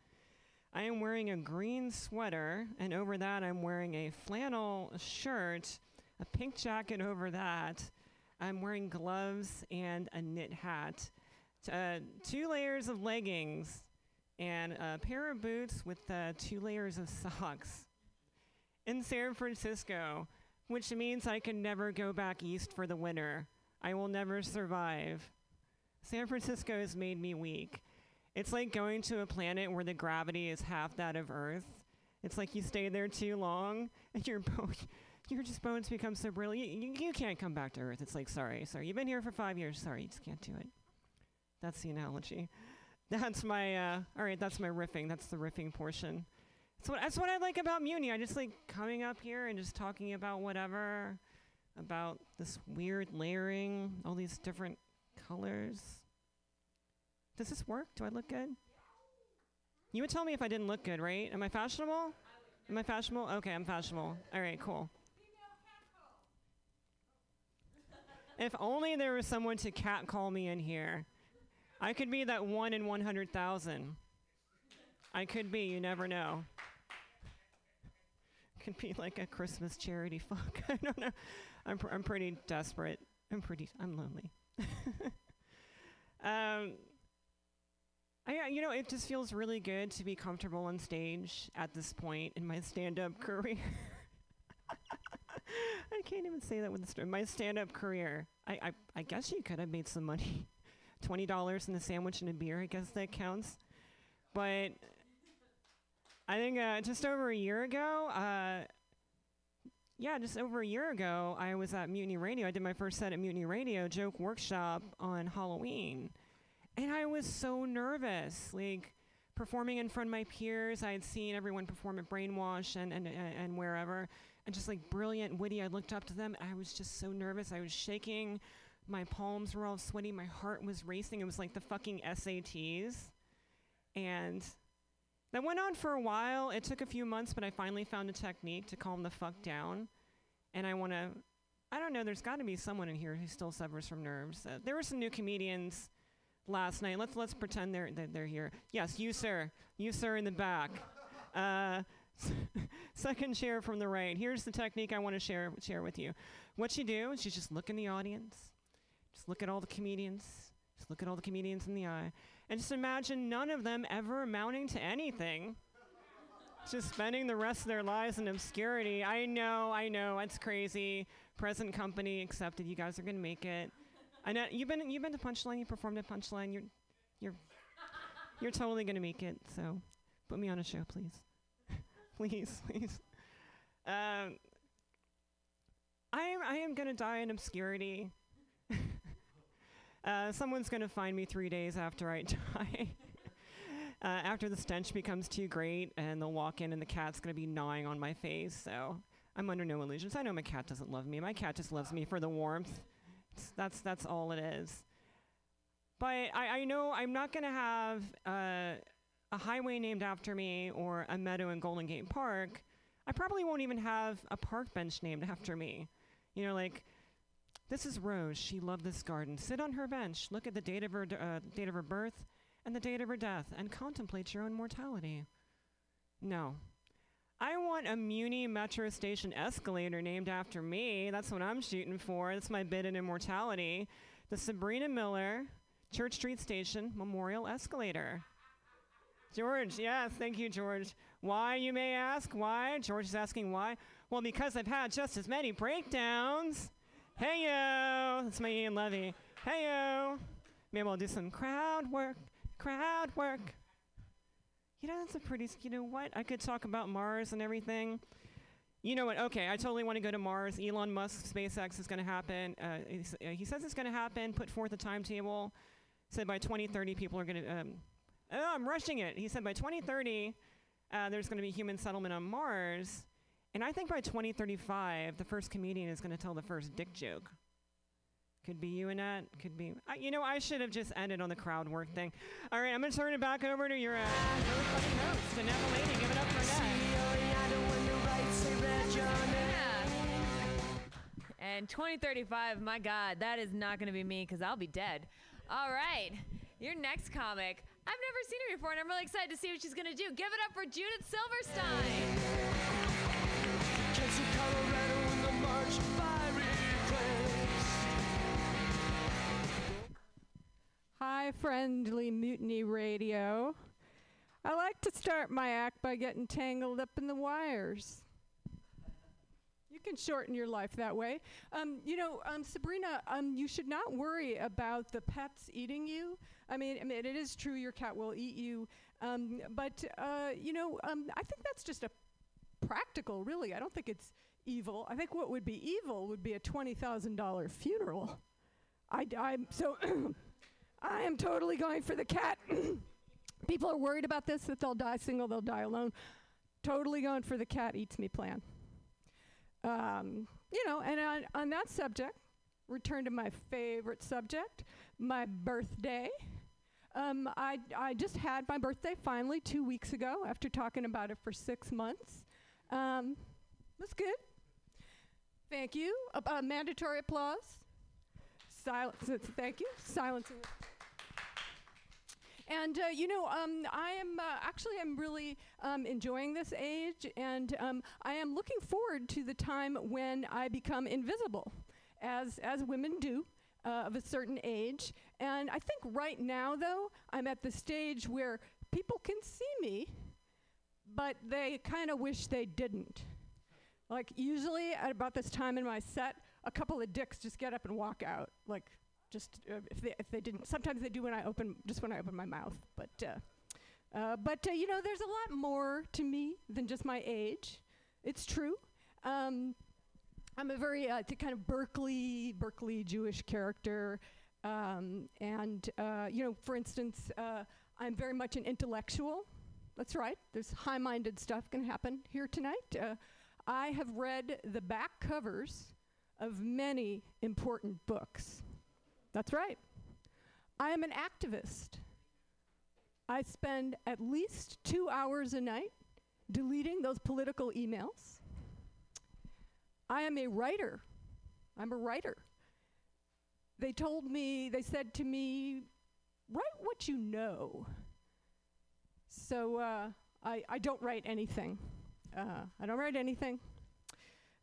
I am wearing a green sweater, and over that I'm wearing a flannel shirt, a pink jacket over that. I'm wearing gloves and a knit hat, t- uh, two layers of leggings, and a pair of boots with uh, two layers of socks in San Francisco, which means I can never go back east for the winter. I will never survive. San Francisco has made me weak. It's like going to a planet where the gravity is half that of Earth. It's like you stay there too long and your bone, your just bones become so brittle. You, you, you can't come back to Earth. It's like, sorry, sorry. You've been here for five years. Sorry, you just can't do it. That's the analogy. That's my, uh, all right, that's my riffing. That's the riffing portion. What, that's what I like about Mutiny. I just like coming up here and just talking about whatever, about this weird layering, all these different colors. Does this work? Do I look good? You would tell me if I didn't look good, right? Am I fashionable? Am I fashionable? Okay, I'm fashionable. All right, cool. If only there was someone to catcall me in here. I could be that one in 100,000. I could be, you never know. Could be like a Christmas charity fuck. I don't know. I'm, pr- I'm pretty desperate. I'm pretty, I'm lonely. um, I, you know, it just feels really good to be comfortable on stage at this point in my stand-up career. I can't even say that with the. My stand-up career. I, I, I guess you could have made some money. Twenty dollars in a sandwich and a beer. I guess that counts. But I think uh, just over a year ago, uh, yeah, just over a year ago, I was at Mutiny Radio. I did my first set at Mutiny Radio, Joke Workshop on Halloween. And I was so nervous, like performing in front of my peers. I had seen everyone perform at Brainwash and, and, and, and wherever, and just like brilliant, witty. I looked up to them. I was just so nervous. I was shaking. My palms were all sweaty. My heart was racing. It was like the fucking SATs. And that went on for a while. It took a few months, but I finally found a technique to calm the fuck down. And I want to, I don't know, there's got to be someone in here who still suffers from nerves. Uh, there were some new comedians last night. Let's let's pretend they're they're, they're here. Yes, you sir, you sir in the back. Uh, second chair from the right. Here's the technique I want to share share with you. What you do is you just look in the audience, just look at all the comedians, just look at all the comedians in the eye, and just imagine none of them ever amounting to anything. Just spending the rest of their lives in obscurity. I know, I know, it's crazy. Present company accepted. You guys are gonna make it. I know you've been you've been to Punchline. You performed at Punchline. You're you're you're totally gonna make it. So put me on a show, please, please, please. Um, I am I am gonna die in obscurity. Uh, someone's gonna find me three days after I die. uh, after the stench becomes too great, and they'll walk in, and the cat's gonna be gnawing on my face. So I'm under no illusions. I know my cat doesn't love me. My cat just loves me for the warmth. It's- that's that's all it is. But I, I know I'm not gonna have uh, a highway named after me or a meadow in Golden Gate Park. I probably won't even have a park bench named after me. You know, like this is Rose. She loved this garden. Sit on her bench. Look at the date of her uh, date of her birth and the date of her death, and contemplate your own mortality. No. I want a Muni Metro Station escalator named after me. That's what I'm shooting for. That's my bid in immortality. The Sabrina Miller Church Street Station Memorial Escalator. George, yes, thank you, George. Why, you may ask? Why? George is asking why. Well, because I've had just as many breakdowns. Hey yo, that's my Ian Levy. Hey yo, maybe I'll do some crowd work. Crowd work. You know, that's a pretty. You know what? I could talk about Mars and everything. You know what? Okay, I totally want to go to Mars. Elon Musk, SpaceX is going to happen. Uh, uh, he says it's going to happen. Put forth a timetable. Said by 2030, people are going to. Um, oh, I'm rushing it. He said by 2030, uh, there's going to be human settlement on Mars. And I think by 2035, the first comedian is going to tell the first dick joke. Could be you, Annette. Could be. I, you know, I should have just ended on the crowd work thing. All right, I'm going to turn it back over to your uh, host, Annette Mulaney. Give it up for Annette. And 2035, my God, that is not going to be me because I'll be dead. All right, your next comic. I've never seen her before, and I'm really excited to see what she's going to do. Give it up for Judith Silverstein. Hi, friendly Mutiny Radio. I like to start my act by getting tangled up in the wires. You can shorten your life that way. Um, you know, um, Sabrina, um, you should not worry about the pets eating you. I mean, I mean, it is true your cat will eat you, um, but uh, you know, um, I think that's just a practical. Really, I don't think it's evil. I think what would be evil would be a twenty thousand dollar funeral. I, I'm so. I am totally going for the cat. People are worried about this that they'll die single, they'll die alone. Totally going for the cat eats me plan. Um, you know, and on, on that subject, return to my favorite subject, my birthday. Um, I, I just had my birthday finally two weeks ago after talking about it for six months. Um, was good. Thank you. Uh, mandatory applause. Silence. Thank you. Silence. And uh, you know, um, I am uh, actually I'm really um, enjoying this age, and um, I am looking forward to the time when I become invisible, as as women do. Uh, of a certain age. And I think right now, though, I'm at the stage where people can see me, but they kind of wish they didn't. Like, usually at about this time in my set, a couple of dicks just get up and walk out. Like, just uh, if they if they didn't. Sometimes they do when I open just when I open my mouth. But uh, Uh, but uh, you know, there's a lot more to me than just my age. It's true. Um, I'm a very uh, kind of Berkeley, Berkeley Jewish character, um, and uh, you know, for instance, uh, I'm very much an intellectual. That's right. There's high-minded stuff can happen here tonight. Uh, I have read the back covers of many important books. That's right. I am an activist. I spend at least two hours a night deleting those political emails. I am a writer. I'm a writer. They told me, they said to me, write what you know. So uh, I, I don't write anything. Uh, I don't write anything.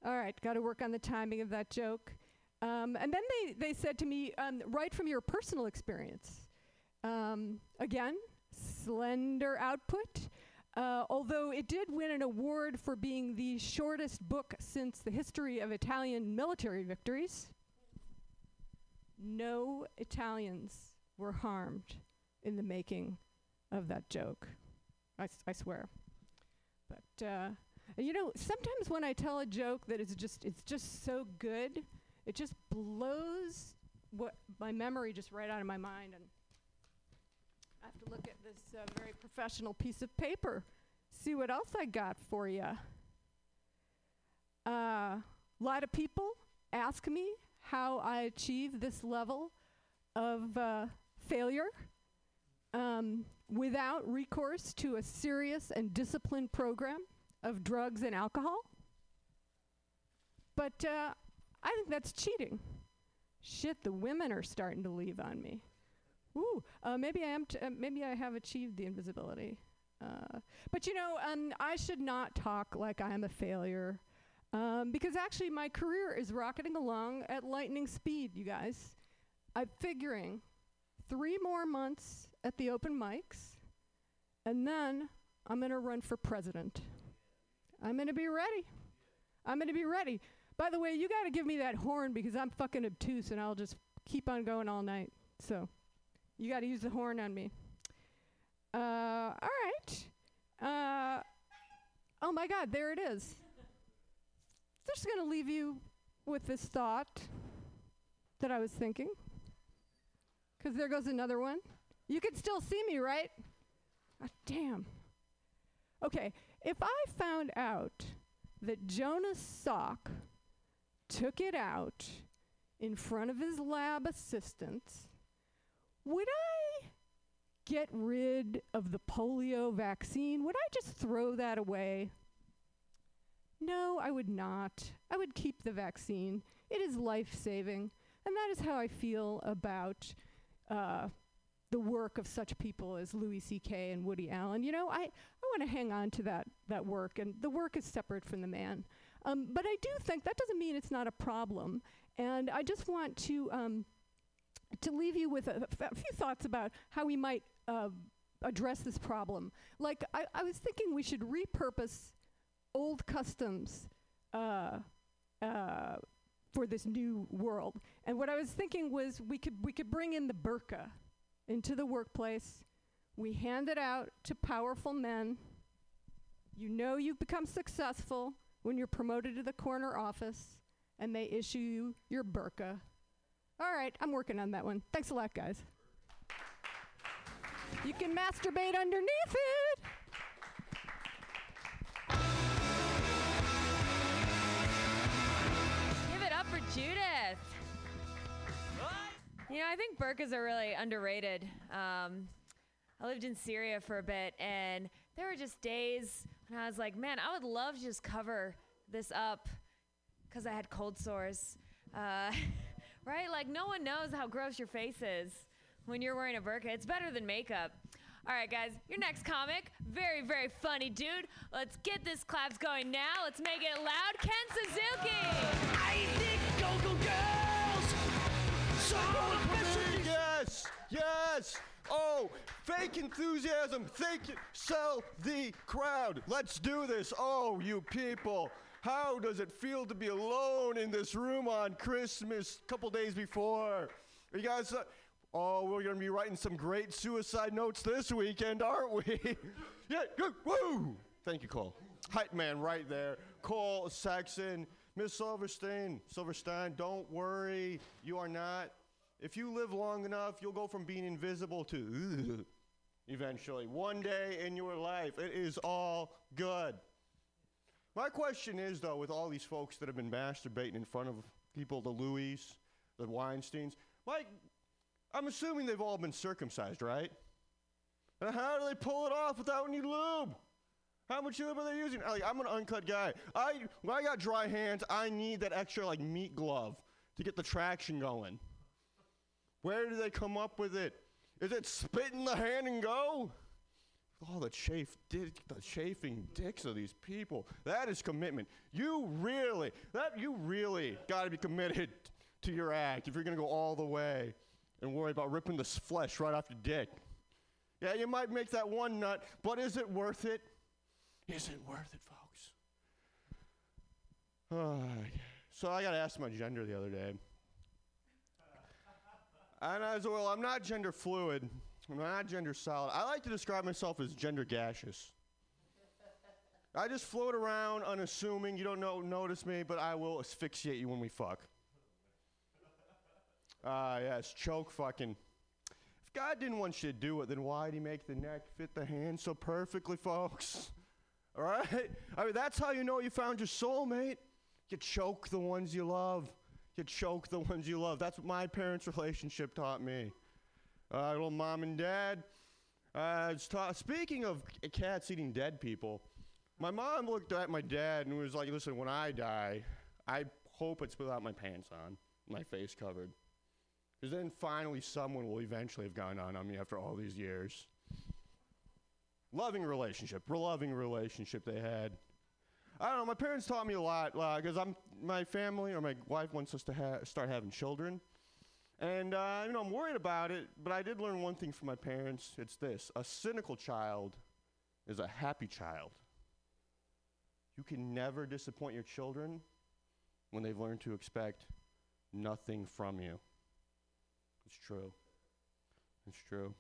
All right, got to work on the timing of that joke. Um, and then they, they said to me, um, write from your personal experience. Um, again, slender output. Uh, although it did win an award for being the shortest book since the history of Italian military victories, no Italians were harmed in the making of that joke. I, s- I swear. But uh, you know, sometimes when I tell a joke that is just it's just so good, it just blows what my memory just right out of my mind and I have to look at this uh, very professional piece of paper. See what else I got for you. A uh, lot of people ask me how I achieve this level of uh, failure um, without recourse to a serious and disciplined program of drugs and alcohol. But uh, I think that's cheating. Shit, the women are starting to leave on me. Ooh, uh, maybe I am. T- uh, maybe I have achieved the invisibility. Uh, but you know, um, I should not talk like I am a failure, um, because actually my career is rocketing along at lightning speed. You guys, I'm figuring three more months at the open mics, and then I'm gonna run for president. I'm gonna be ready. I'm gonna be ready. By the way, you got to give me that horn because I'm fucking obtuse, and I'll just keep on going all night. So. You got to use the horn on me. Uh, all right. Uh, oh my God, there it is. Just going to leave you with this thought that I was thinking. Because there goes another one. You can still see me, right? Ah, damn. Okay, if I found out that Jonas Salk took it out in front of his lab assistants, would I get rid of the polio vaccine? Would I just throw that away? No, I would not. I would keep the vaccine. It is life saving. And that is how I feel about uh, the work of such people as Louis C.K. and Woody Allen. You know, I, I want to hang on to that, that work, and the work is separate from the man. Um, but I do think that doesn't mean it's not a problem. And I just want to. Um, to leave you with a, few thoughts about how we might uh, address this problem. Like, I, I was thinking we should repurpose old customs uh, uh, for this new world. And what I was thinking was we could we could bring in the burqa into the workplace. We hand it out to powerful men. You know you've become successful when you're promoted to the corner office, and they issue you your burqa. All right, I'm working on that one. Thanks a lot, guys. You can masturbate underneath it. Give it up for Judith. You know, I think burkas are really underrated. Um, I lived in Syria for a bit, and there were just days when I was like, man, I would love to just cover this up because I had cold sores. Uh, right? Like, no one knows how gross your face is when you're wearing a burqa. It's better than makeup. All right, guys, your next comic, very, very funny dude. Let's get this claps going now. Let's make it loud. Ken Suzuki. I think go-go girls. Yes, yes. Oh, fake enthusiasm. Think. Sell the crowd. Let's do this. Oh, you people. How does it feel to be alone in this room on Christmas, a couple days before? Are you guys, uh, Oh, we're going to be writing some great suicide notes this weekend, aren't we? yeah, good. woo! Thank you, Cole. Hype man right there. Cole Saxon, Miss Silverstein. Silverstein, don't worry. You are not. If you live long enough, you'll go from being invisible to eventually. One day in your life, it is all good. My question is, though, with all these folks that have been masturbating in front of people, the Louis, the Weinsteins, Mike, I'm assuming they've all been circumcised, right? And how do they pull it off without any lube? How much lube are they using? Like, I'm an uncut guy. I when I got dry hands, I need that extra like meat glove to get the traction going. Where do they come up with it? Is it spit in the hand and go? All the chafe, the chafing dicks of these people. That is commitment. You really, that you really got to be committed to your act if you're gonna go all the way and worry about ripping the flesh right off your dick. Yeah, you might make that one nut, but is it worth it? Is it worth it, folks? Ah, so I got asked my gender the other day. And I was, well, I'm not gender fluid. I'm not gender solid. I like to describe myself as gender gaseous. I just float around unassuming. You don't know, notice me, but I will asphyxiate you when we fuck. Ah, yes, choke fucking. If God didn't want you to do it, then why'd He make the neck fit the hand so perfectly, folks? All right? I mean, that's how you know you found your soulmate. You choke the ones you love. You choke the ones you love. That's what my parents' relationship taught me. Uh, little mom and dad. Uh, ta- speaking of cats eating dead people, my mom looked at my dad and was like, listen, when I die, I hope it's without my pants on, my face covered. Because then finally someone will eventually have gone on on me after all these years. Loving relationship, loving relationship they had. I don't know. My parents taught me a lot because I'm my family or my wife wants us to ha- start having children, and uh, you know I'm worried about it. But I did learn one thing from my parents. It's this: a cynical child is a happy child. You can never disappoint your children when they've learned to expect nothing from you. It's true. It's true.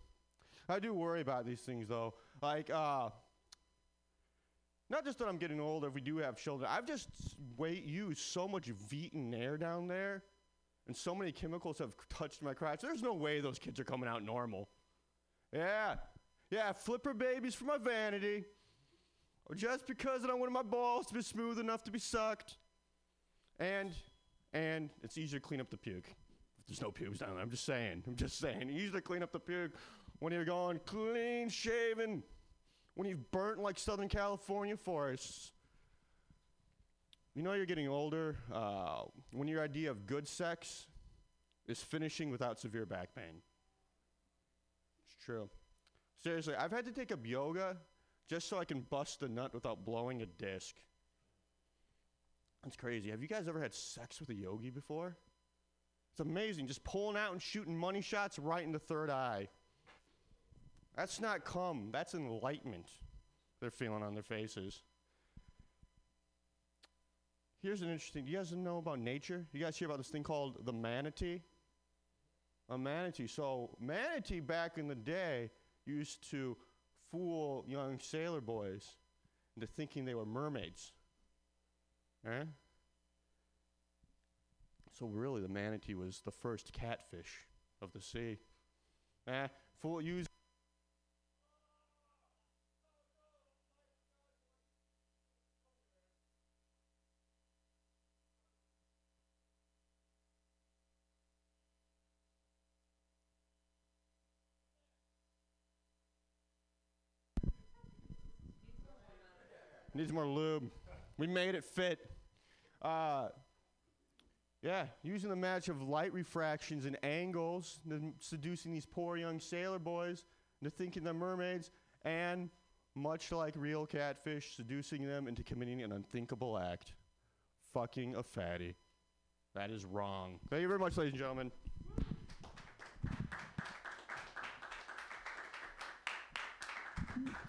I do worry about these things though. Like, uh, not just that I'm getting older, if we do have children, I've just used so much Veet and Nair down there, and so many chemicals have touched my crotch. There's no way those kids are coming out normal. Yeah. Yeah, flipper babies for my vanity. Or just because I want my balls to be smooth enough to be sucked. And, and it's easier to clean up the puke. There's no pubes down there, I'm just saying. I'm just saying. Easier to clean up the puke when you're going clean shaven when you've burnt like Southern California forests. You know you're getting older uh, when your idea of good sex is finishing without severe back pain. It's true. Seriously, I've had to take up yoga just so I can bust a nut without blowing a disc. That's crazy. Have you guys ever had sex with a yogi before? It's amazing, just pulling out and shooting money shots right in the third eye. That's not cum, that's enlightenment they're feeling on their faces. Here's an interesting. You guys know about nature? You guys hear about this thing called the manatee? A manatee. So, manatee back in the day used to fool young sailor boys into thinking they were mermaids. Eh? So, really, the manatee was the first catfish of the sea. Eh? Fool, use Needs more lube. We made it fit. Uh, yeah, using the match of light refractions and angles, then seducing these poor young sailor boys into thinking they're mermaids, and much like real catfish, seducing them into committing an unthinkable act fucking a fatty. That is wrong. Thank you very much, ladies and gentlemen.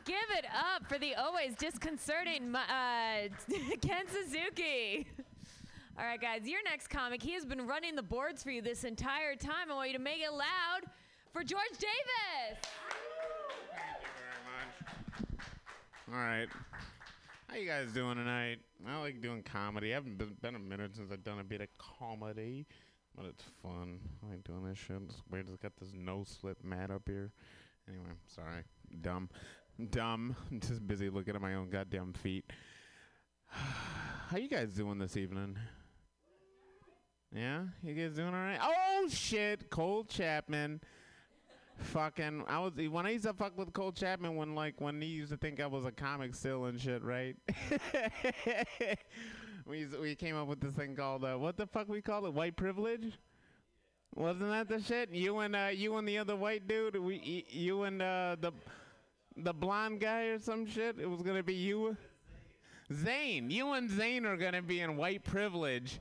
Give it up for the always disconcerting uh, Ken Suzuki. All right, guys, your next comic. He has been running the boards for you this entire time. I want you to make it loud for George Davis. Thank you very much. All right. How you guys doing tonight? I like doing comedy. I haven't been, been a minute since I've done a bit of comedy, but it's fun. I like doing this shit. It's weird. It's got this no slip mat up here. Anyway, sorry. Dumb. Dumb. I'm just busy looking at my own goddamn feet. How you guys doing this evening? Yeah? You guys doing all right? Oh, shit. Cole Chapman. Fucking, I was when I used to fuck with Cole Chapman when like when he used to think I was a comic still and shit, right? we we came up with this thing called uh, what the fuck we call it, white privilege. Wasn't that the shit? You and uh, you and the other white dude, we you and uh, the the blonde guy or some shit. It was gonna be you, Zane. You and Zane are gonna be in white privilege.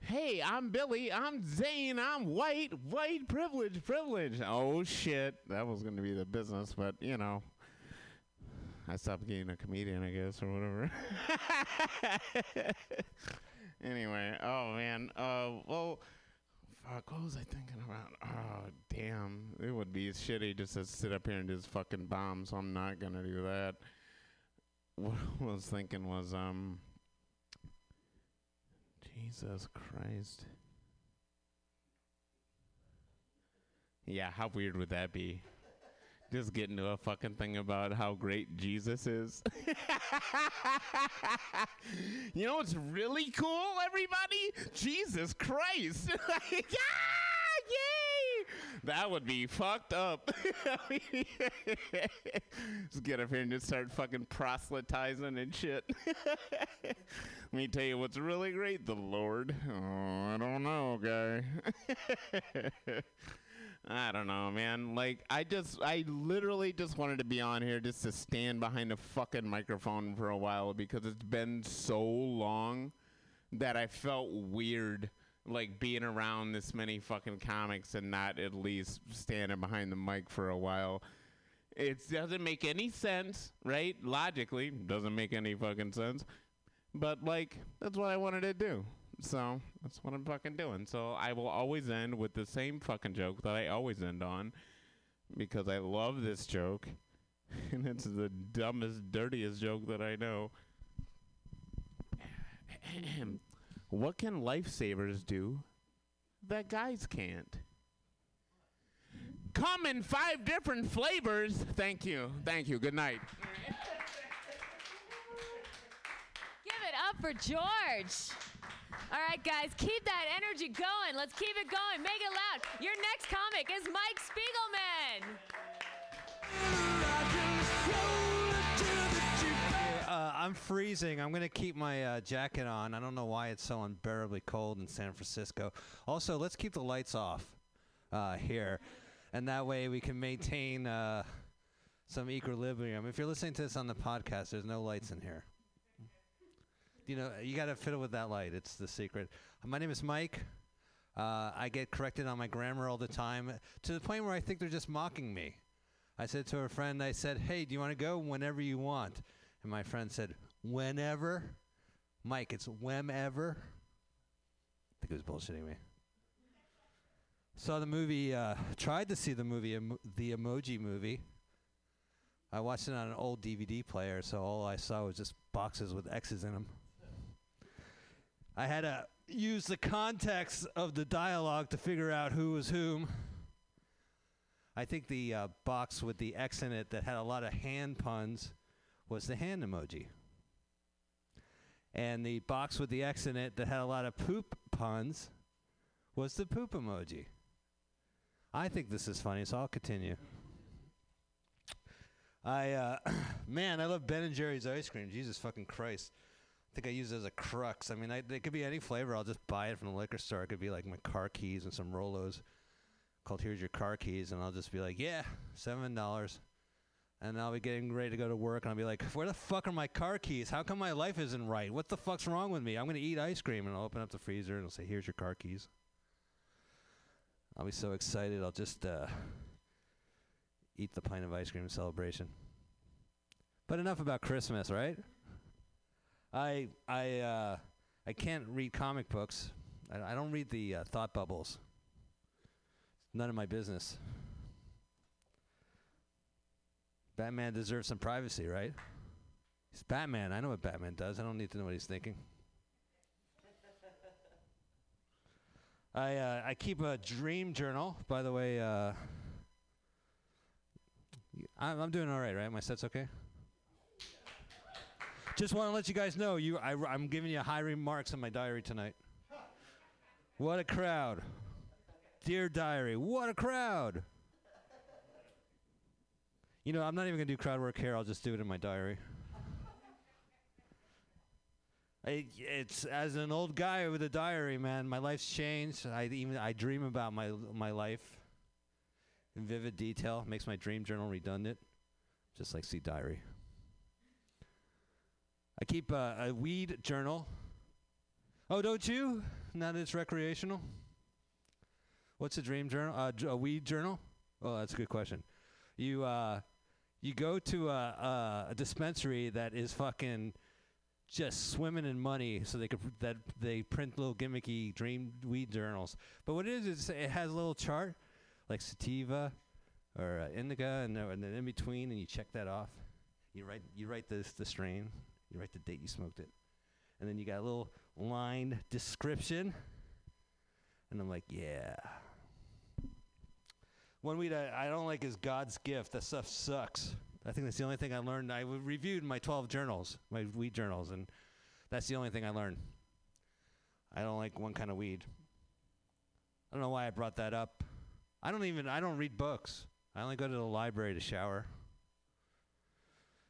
Hey, I'm Billy. I'm Zane. I'm white. White privilege, privilege. Oh shit, that was gonna be the business, but you know, I stopped being a comedian, I guess, or whatever. anyway, oh man. Uh, well, fuck. What was I thinking about? Oh damn, it would be shitty just to sit up here and just fucking bomb. So I'm not gonna do that. What I was thinking was um. Jesus Christ. Yeah, how weird would that be? Just get into a fucking thing about how great Jesus is. you know what's really cool, everybody? Jesus Christ. Like, ah, yay! That would be fucked up. just get up here and just start fucking proselytizing and shit. Let me tell you what's really great, the Lord. Oh, I don't know, guy. I don't know, man. Like, I just, I literally just wanted to be on here just to stand behind a fucking microphone for a while because it's been so long that I felt weird, like being around this many fucking comics and not at least standing behind the mic for a while. It doesn't make any sense, right? Logically, doesn't make any fucking sense. But like, that's what I wanted to do. So that's what I'm fucking doing. So I will always end with the same fucking joke that I always end on because I love this joke. and it's the dumbest, dirtiest joke that I know. what can lifesavers do that guys can't? Come in five different flavors. Thank you. Thank you. Good night. Give it up for George. All right, guys, keep that energy going. Let's keep it going. Make it loud. Your next comic is Mike Spiegelman. Uh, I'm freezing. I'm going to keep my uh, jacket on. I don't know why it's so unbearably cold in San Francisco. Also, let's keep the lights off uh, here, and that way we can maintain uh, some equilibrium. If you're listening to this on the podcast, there's no lights in here. You know, you got to fiddle with that light. It's the secret. My name is Mike. Uh, I get corrected on my grammar all the time to the point where I think they're just mocking me. I said to a friend, I said, "Hey, do you want to go whenever you want?" And my friend said, "Whenever." Mike, it's whenever. I think it was bullshitting me. Saw the movie. Uh, tried to see the movie, the Emoji Movie. I watched it on an old DVD player, so all I saw was just boxes with X's in them. I had to use the context of the dialogue to figure out who was whom. I think the uh, box with the X in it that had a lot of hand puns was the hand emoji. And the box with the X in it that had a lot of poop puns was the poop emoji. I think this is funny, so I'll continue. I, uh, man, I love Ben and Jerry's ice cream. Jesus fucking Christ. I think I use it as a crux. I mean, I, it could be any flavor. I'll just buy it from the liquor store. It could be like my car keys and some Rolos called Here's Your Car Keys. And I'll just be like, yeah, $7. And I'll be getting ready to go to work. And I'll be like, where the fuck are my car keys? How come my life isn't right? What the fuck's wrong with me? I'm going to eat ice cream. And I'll open up the freezer and I'll say, here's your car keys. I'll be so excited. I'll just uh, eat the pint of ice cream in celebration. But enough about Christmas, right? I I uh, I can't read comic books. I, I don't read the uh, thought bubbles. None of my business. Batman deserves some privacy, right? He's Batman. I know what Batman does. I don't need to know what he's thinking. I uh, I keep a dream journal. By the way, uh, I'm, I'm doing all right, right? My set's okay. Just want to let you guys know you I, am giving you high remarks on my diary tonight. What a crowd. Dear diary, what a crowd. You know, I'm not even going to do crowd work here. I'll just do it in my diary. I, it's as an old guy with a diary, man. My life's changed. I even I dream about my my life in vivid detail. Makes my dream journal redundant, just like see diary. I keep uh, a weed journal. Oh, don't you? Now that it's recreational. What's a dream journal? Uh, a weed journal? Oh, that's a good question. You uh, you go to a, a, dispensary that is fucking just swimming in money, so they could pr- that they print little gimmicky dream weed journals. But what it is, is it has a little chart like sativa or uh, indica, and, uh, and then in between, and you check that off. You write you write the the strain, you write the date you smoked it, and then you got a little line description. And I'm like, yeah. One weed I, I don't like is God's gift. That stuff sucks. I think that's the only thing I learned. I reviewed my 12 journals, my weed journals, and that's the only thing I learned. I don't like one kind of weed. I don't know why I brought that up. I don't even I don't read books. I only go to the library to shower.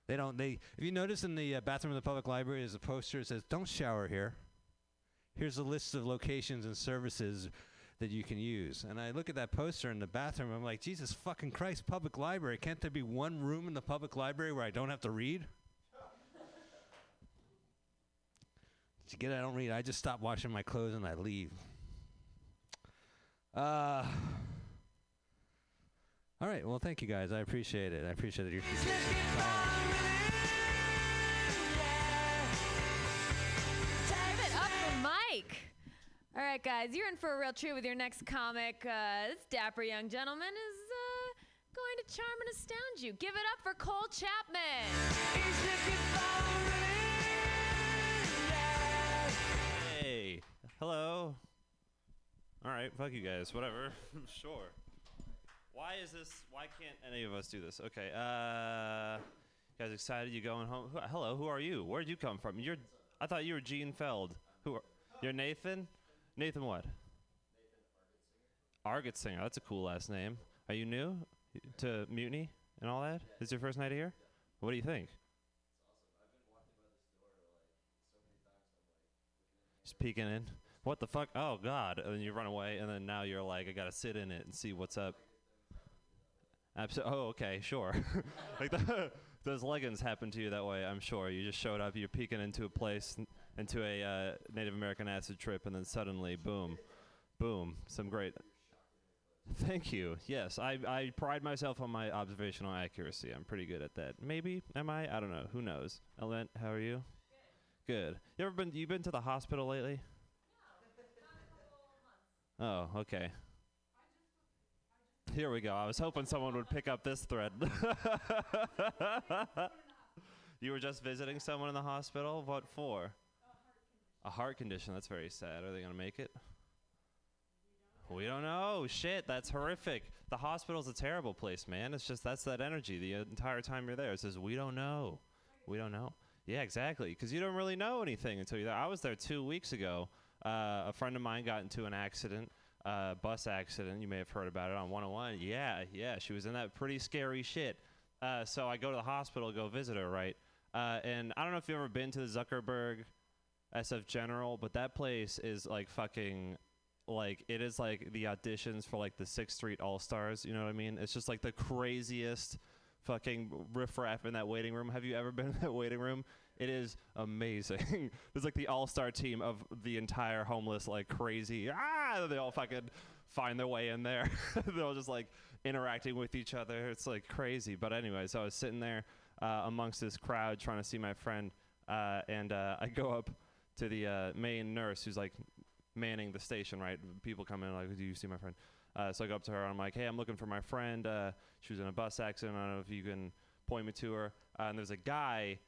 They don't they if you notice in the uh, bathroom of the public library there's a poster that says don't shower here. Here's a list of locations and services that you can use. And I look at that poster in the bathroom I'm like Jesus fucking Christ public library can't there be one room in the public library where I don't have to read? You get it? I don't read. I just stop washing my clothes and I leave. Uh, all right. Well, thank you guys. I appreciate it. I appreciate it. All right, guys, you're in for a real treat with your next comic. Uh, this dapper young gentleman is uh, going to charm and astound you. Give it up for Cole Chapman. Hey, hello. All right, fuck you guys. Whatever. sure. Why is this? Why can't any of us do this? Okay. Uh, you guys excited? You going home? Hello. Who are you? Where'd you come from? You're. I thought you were Gene Feld. Who? Are, you're Nathan. Nathan what? Argetsinger. That's a cool last name. Are you new to Mutiny and all that? Is your first night here? What do you think? Just peeking in. What the fuck? Oh God! And then you run away, and then now you're like, I gotta sit in it and see what's up. Abso- oh, okay, sure. like the, those leggings happened to you that way, I'm sure. You just showed up, you're peeking into a place, into a uh, Native American acid trip, and then suddenly, boom, boom, some great. Thank you. Yes, I, I pride myself on my observational accuracy. I'm pretty good at that. Maybe am I? I don't know. Who knows? Element, how are you? Good. You ever been? You been to the hospital lately? Oh, okay. Here we go. I was hoping someone would pick up this thread. you were just visiting someone in the hospital? What for? A heart condition. That's very sad. Are they going to make it? We don't know. Shit, that's horrific. The hospital's a terrible place, man. It's just that's that energy the entire time you're there. It says, we don't know. We don't know. Yeah, exactly. Because you don't really know anything until you're there. I was there two weeks ago. Uh, a friend of mine got into an accident, uh, bus accident. You may have heard about it on 101. Yeah, yeah. She was in that pretty scary shit. Uh, so I go to the hospital go visit her, right? Uh, and I don't know if you've ever been to the Zuckerberg SF General, but that place is like fucking like it is like the auditions for like the Sixth Street All Stars. You know what I mean? It's just like the craziest fucking riffraff in that waiting room. Have you ever been in that waiting room? It is amazing. it's like the all star team of the entire homeless, like crazy. Ah, they all fucking find their way in there. They're all just like interacting with each other. It's like crazy. But anyway, so I was sitting there uh, amongst this crowd trying to see my friend, uh, and uh, I go up to the uh, main nurse who's like manning the station, right? People come in like, "Do you see my friend?" Uh, so I go up to her. And I'm like, "Hey, I'm looking for my friend. Uh, she was in a bus accident. I don't know if you can point me to her, uh, and there's a guy.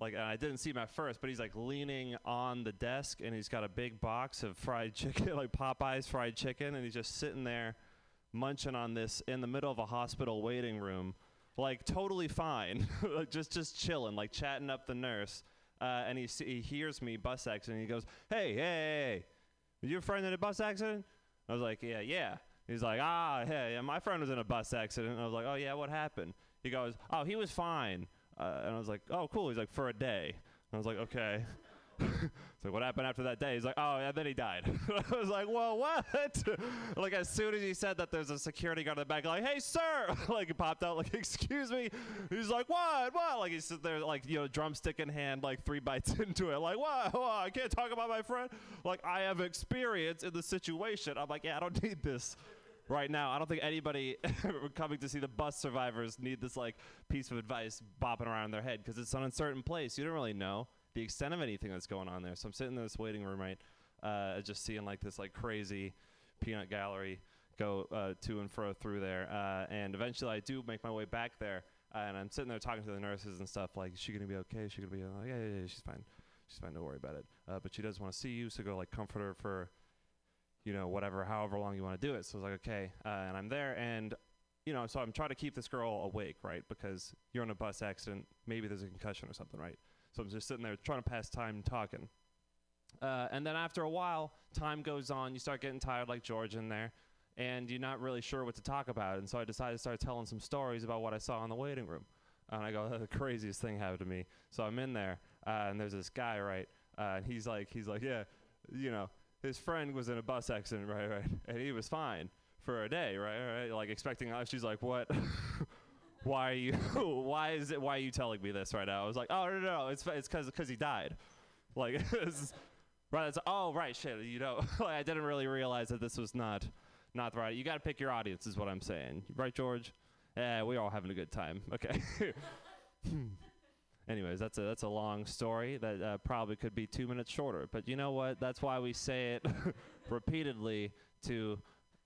Like and I didn't see him at first, but he's like leaning on the desk, and he's got a big box of fried chicken, like Popeyes fried chicken, and he's just sitting there, munching on this in the middle of a hospital waiting room, like totally fine, just just chilling, like chatting up the nurse. Uh, and he he hears me bus accident. He goes, "Hey, hey, hey, hey, you friend in a bus accident?" I was like, "Yeah, yeah." He's like, "Ah, hey, my friend was in a bus accident." And I was like, "Oh yeah, what happened?" He goes, "Oh, he was fine." Uh, and I was like, "Oh, cool." He's like, "For a day." And I was like, "Okay." so what happened after that day? He's like, "Oh, and then he died." I was like, "Whoa, what?" like as soon as he said that, there's a security guard in the back, like, "Hey, sir!" like he popped out, like, "Excuse me." He's like, "What? What?" Like he's there, like you know, drumstick in hand, like three bites into it, like, "What? what? I can't talk about my friend." Like I have experience in the situation. I'm like, "Yeah, I don't need this." Right now, I don't think anybody coming to see the bus survivors need this like piece of advice bopping around in their head because it's an uncertain place. You don't really know the extent of anything that's going on there. So I'm sitting in this waiting room, right, uh, just seeing like this like crazy peanut gallery go uh, to and fro through there. Uh, and eventually, I do make my way back there, uh, and I'm sitting there talking to the nurses and stuff. Like, is she gonna be okay? Is she gonna be like, yeah, yeah, yeah, she's fine. She's fine. Don't worry about it. Uh, but she does want to see you, so go like comfort her for, you know, whatever, however long you want to do it. So I was like, okay, uh, and I'm there, and you know, so I'm trying to keep this girl awake, right? Because you're in a bus accident, maybe there's a concussion or something, right? So I'm just sitting there trying to pass time talking. Uh, and then after a while, time goes on. You start getting tired, like George in there, and you're not really sure what to talk about. And so I decided to start telling some stories about what I saw in the waiting room. And I go, the craziest thing happened to me. So I'm in there, uh, and there's this guy, right? Uh, and he's like, he's like, yeah, you know, his friend was in a bus accident, right, right, and he was fine for a day, right, right, like expecting. Uh, she's like, what? why are you? why is it? Why are you telling me this right now? I was like, oh no, no, no it's it's because because he died. Like, it's- right? It's, oh right, shit. You know, like, I didn't really realize that this was not not the right. You got to pick your audience, is what I'm saying, right, George? Yeah, we're all having a good time. Okay. Anyways, that's a that's a long story that uh, probably could be two minutes shorter. But you know what? That's why we say it repeatedly to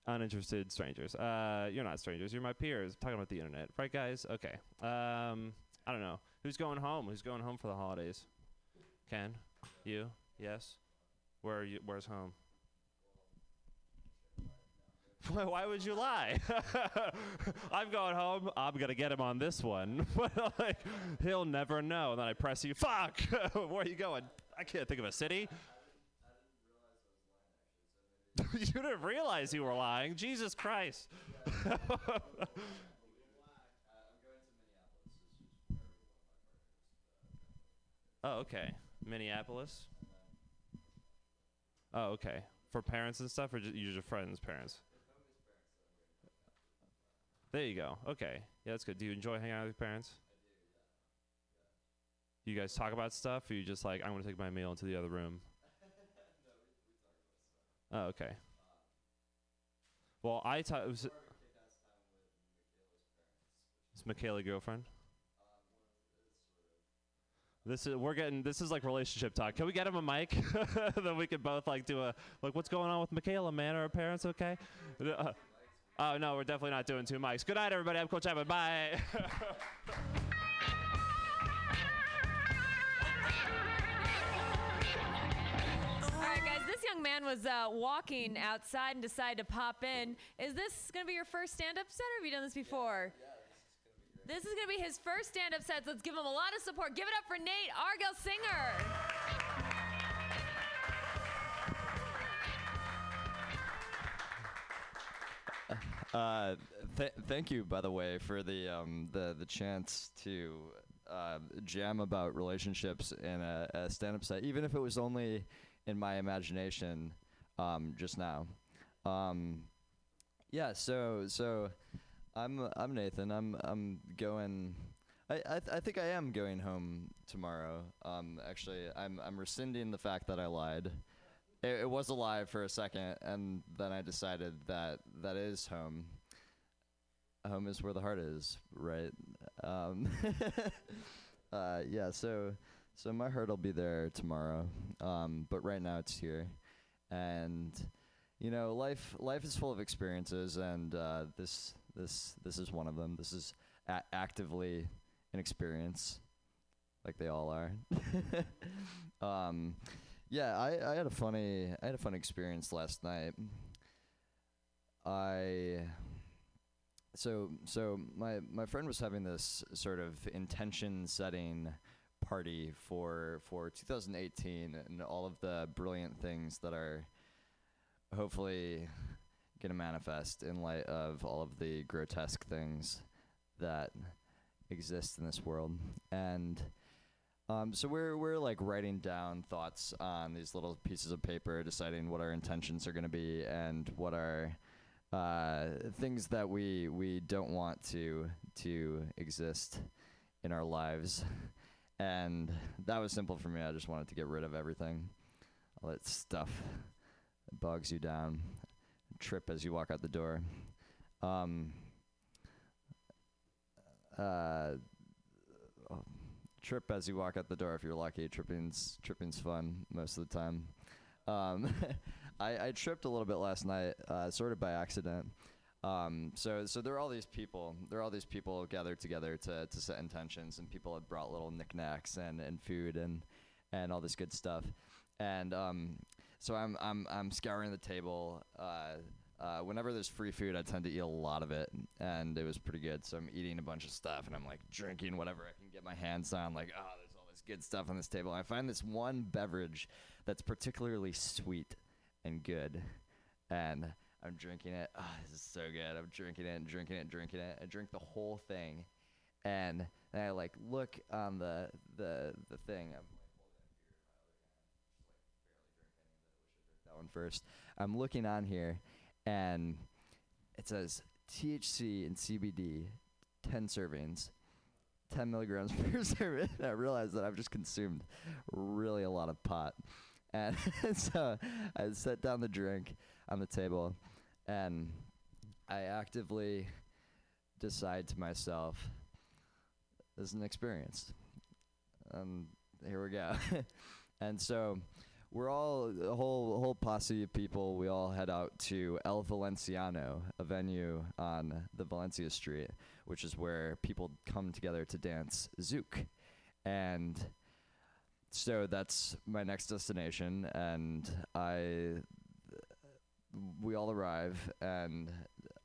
uninterested strangers. Uh, you're not strangers. You're my peers. talking about the internet, right, guys? Okay. Um, I don't know. Who's going home? Who's going home for the holidays? Ken, you? Yes. Where are you? Where's home? Why, would you lie? I'm going home. I'm gonna get him on this one. But, like, he'll never know. And then I press you. Fuck. Where are you going? I can't think of a city. you didn't realize you were lying. Jesus Christ. oh, okay. Minneapolis. Oh, okay. For parents and stuff, or just you just friends' parents? There you go. Okay. Yeah, that's good. Do you enjoy hanging out with your parents? You guys talk about stuff, or you just like, I'm going to take my meal into the other room? Oh, okay. Well, I thought it was. It's Michaela girlfriend? This is we're getting this is like relationship talk. Can we get him a mic? then we could both like do a like what's going on with Michaela, man? Are her parents okay? Uh, oh no, we're definitely not doing two mics. Good night, everybody. I'm Coach Chapman. Bye. young man was uh, walking outside and decided to pop in. Is this going to be your first stand up set, or have you done this before? This is going to be his first stand up set, so let's give him a lot of support. Give it up for Nate Argetsinger. Uh, th- thank you, by the way, for the um, the the chance to uh, jam about relationships in a, a stand-up set, even if it was only in my imagination um, just now. Um, yeah, so so I'm I'm Nathan. I'm I'm going. I I, th- I think I am going home tomorrow. Um, actually, I'm I'm rescinding the fact that I lied. It, it was a lie for a second, and then I decided that that is home. Home is where the heart is, right? Um, uh, yeah. So so my heart will be there tomorrow, um, but right now it's here, and you know life life is full of experiences, and uh, this this this is one of them. This is a- actively inexperienced, like they all are. um, yeah, I, I had a funny I had a funny experience last night. I so so my my friend was having this sort of intention setting party for for 2018 and all of the brilliant things that are hopefully going to manifest in light of all of the grotesque things that exist in this world and um, so we're we're like writing down thoughts on these little pieces of paper, deciding what our intentions are going to be and what are uh, things that we we don't want to to exist in our lives. And that was simple for me. I just wanted to get rid of everything, all that stuff that bogs you down, trip as you walk out the door. Um, uh, trip as you walk out the door if you're lucky. Tripping's tripping's fun most of the time. Um, I, I tripped a little bit last night, uh, sort of by accident. Um, so so there are all these people. There are all these people gathered together to, to set intentions, and people had brought little knickknacks and, and food and and all this good stuff. And um, so I'm I'm I'm scouring the table. Uh, uh, whenever there's free food, I tend to eat a lot of it, and it was pretty good. So I'm eating a bunch of stuff, and I'm like drinking whatever I can get my hands on. Like, oh, there's all this good stuff on this table. I find this one beverage that's particularly sweet and good, and I'm drinking it. Oh, this is so good. I'm drinking it and drinking it and drinking it. I drink the whole thing, and then I like look on the the the thing. I'm that one first. I'm looking on here, and it says THC and CBD, 10 servings, 10 milligrams per serving. I realized that I've just consumed really a lot of pot. And so I set down the drink on the table, and I actively decide to myself, this is an experience. Um, here we go. and so we're all a whole whole posse of people. We all head out to El Valenciano, a venue on the Valencia Street, which is where people come together to dance zouk, and so that's my next destination. And I, we all arrive, and